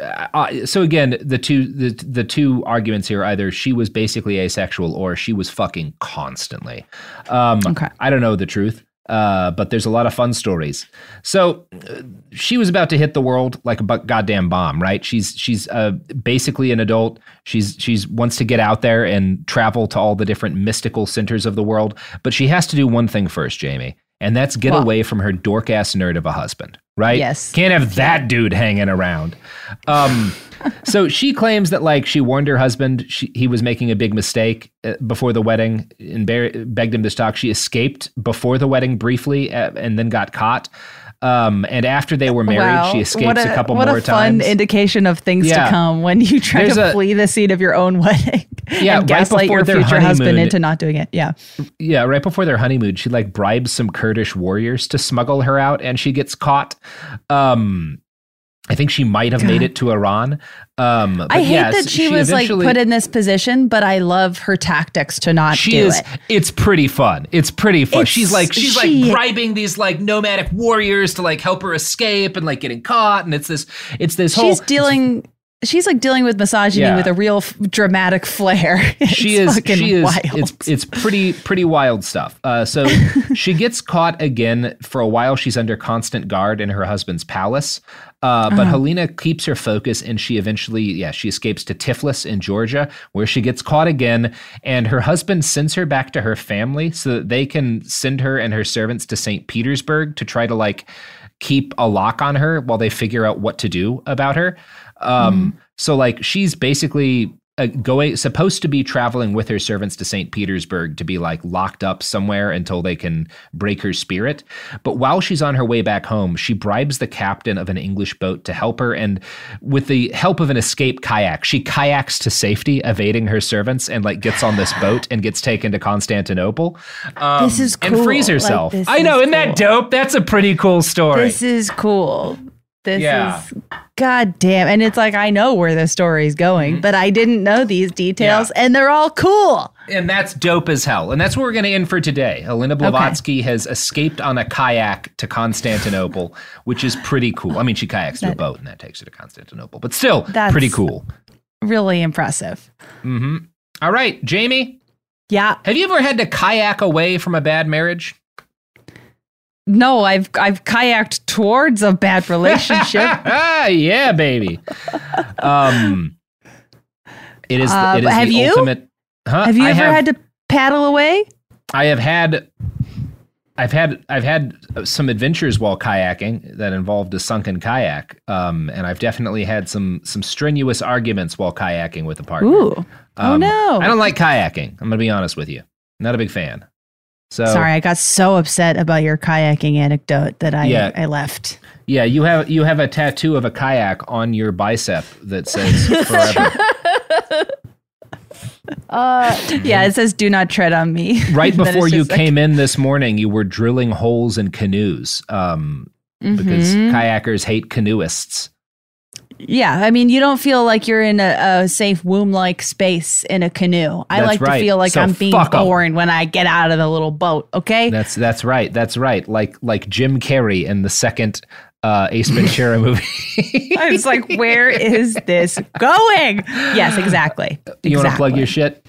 uh, so again, the two the the two arguments here either she was basically asexual or she was fucking constantly. Um, okay. I don't know the truth. Uh, but there's a lot of fun stories. So uh, she was about to hit the world like a bu- goddamn bomb, right? She's she's uh, basically an adult. She's she's wants to get out there and travel to all the different mystical centers of the world, but she has to do one thing first, Jamie, and that's get away from her dork ass nerd of a husband, right? Yes. can't have that dude hanging around. Um, so she claims that like she warned her husband she, he was making a big mistake uh, before the wedding and begged him to stop. She escaped before the wedding briefly uh, and then got caught. Um, and after they were married, Wow. she escapes what a, couple what more a fun times. indication of things Yeah. to come when you try There's to a- flee the scene of your own wedding Yeah, and right gaslight before your their future husband honeymoon- into not doing it. Yeah. yeah, right before their honeymoon, she like bribes some Kurdish warriors to smuggle her out, and she gets caught. Um, I think she might have made it to Iran. Um, but I hate yes, that she, was like put in this position, but I love her tactics to not she do is it. it's pretty fun it's pretty fun It's- she's like she's she- like bribing these like nomadic warriors to like help her escape and like getting caught and it's this it's this whole She's dealing. She's like dealing with misogyny Yeah. with a real f- dramatic flair. she is she is wild. it's it's pretty pretty wild stuff uh, so she gets caught again for a while she's under constant guard in her husband's palace uh, but Uh-huh. Helena keeps her focus and she eventually, yeah, she escapes to Tiflis in Georgia, where she gets caught again. And her husband sends her back to her family so that they can send her and her servants to St. Petersburg to try to like keep a lock on her while they figure out what to do about her. Um, So, like, she's basically uh, going supposed to be traveling with her servants to St. Petersburg to be like locked up somewhere until they can break her spirit. But while she's on her way back home, she bribes the captain of an English boat to help her. And with the help of an escape kayak, she kayaks to safety, evading her servants, and like gets on this boat and gets taken to Constantinople. Um, This is and frees cool. Like, herself. I know, is isn't that dope? That's a pretty cool story. This is cool. This Yeah. is god damn. And it's like I know where the story's going, Mm-hmm. but I didn't know these details, and they're all cool. And that's dope as hell. And that's what we're going to end for today. Helena Blavatsky has escaped on a kayak to Constantinople, which is pretty cool. I mean, she kayaks to a boat and that takes her to Constantinople, but still That's- pretty cool. Really impressive. hmm All right, Jamie. Yeah. Have you ever had to kayak away from a bad marriage? No, I've I've kayaked towards a bad relationship. yeah, baby. Um, it is. Uh, it is have the you? ultimate. Huh? have you I ever have, had to paddle away? I have had I've had I've had some adventures while kayaking that involved a sunken kayak, um, and I've definitely had some some strenuous arguments while kayaking with a partner. Ooh. oh Um, no. I don't like kayaking. I'm gonna be honest with you. Not a big fan. So Sorry, I got so upset about your kayaking anecdote that I Yeah. I left. Yeah, you have you have a tattoo of a kayak on your bicep that says forever. Uh, Yeah, it says "Do not tread on me." right before you like- came in this morning, you were drilling holes in canoes um, because Mhm. kayakers hate canoeists. Yeah, I mean, you don't feel like you're in a, a safe womb-like space in a canoe. I That's like right. to feel like So I'm being 'em. born when I get out of the little boat. Okay. That's that's right. That's right. Like like Jim Carrey in the second uh, Ace Ventura movie. I was like, where is this going? Yes, exactly. you want to plug your shit?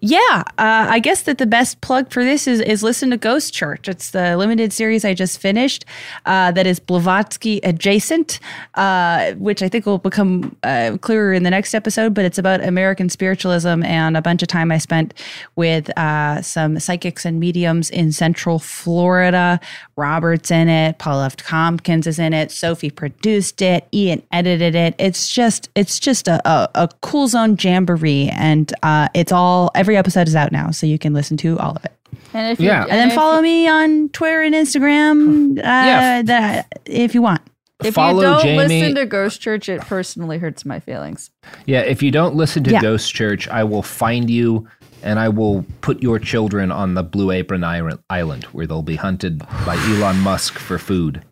Yeah, uh, I guess that the best plug for this is is listen to Ghost Church. It's the limited series I just finished uh, that is Blavatsky adjacent, uh, which I think will become uh, clearer in the next episode. But it's about American spiritualism and a bunch of time I spent with uh, some psychics and mediums in Central Florida. Robert's in it. Paul F. Tompkins is in it. Sophie produced it. Ian edited it. It's just it's just a, a, a cool zone jamboree, and uh, it's all every episode is out now, so you can listen to all of it. and if Yeah. you, And then if follow me on Twitter and Instagram uh, Yeah. that, if you want. If Follow you don't Jamie. listen to Ghost Church, it personally hurts my feelings. Yeah, if you don't listen to Yeah. Ghost Church, I will find you and I will put your children on the Blue Apron Island- Island where they'll be hunted by Elon Musk for food.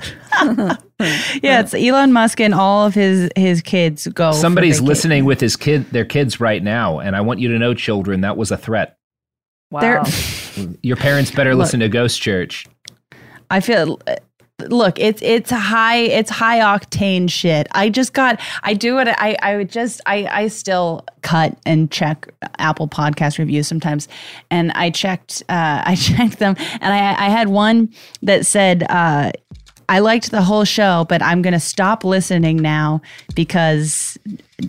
Yeah, it's Elon Musk and all of his his kids go. Somebody's listening with his kid their kids right now and I want you to know children that was a threat. Wow. Your parents better Look. listen to Ghost Church. I feel look, it's it's high it's high octane shit. I just got I do it. I I would just I I still cut and check Apple Podcast reviews sometimes, and I checked uh, I checked them, and I I had one that said. Uh, I liked the whole show, but I'm going to stop listening now because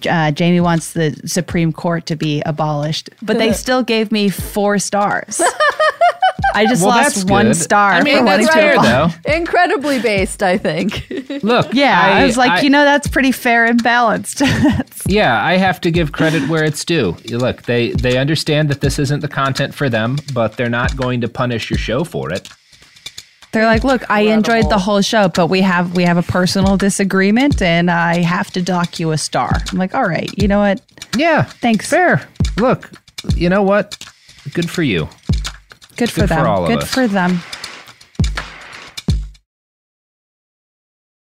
uh, Jamie wants the Supreme Court to be abolished. But they still gave me four stars. I just Well, lost one star I mean, for that's fair, abolish. though. Incredibly based, I think. Look, Yeah, I, was like, I- you know, that's pretty fair and balanced. Yeah, I have to give credit where it's due. Look, they they understand that this isn't the content for them, but they're not going to punish your show for it. They're like, look, I enjoyed the whole show, but we have we have a personal disagreement, and I have to dock you a star. I'm like, all right, you know what? Yeah, thanks. Fair. Look, you know what? Good for you. Good for Good for them. of Good for them.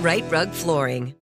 Rite Rug Flooring.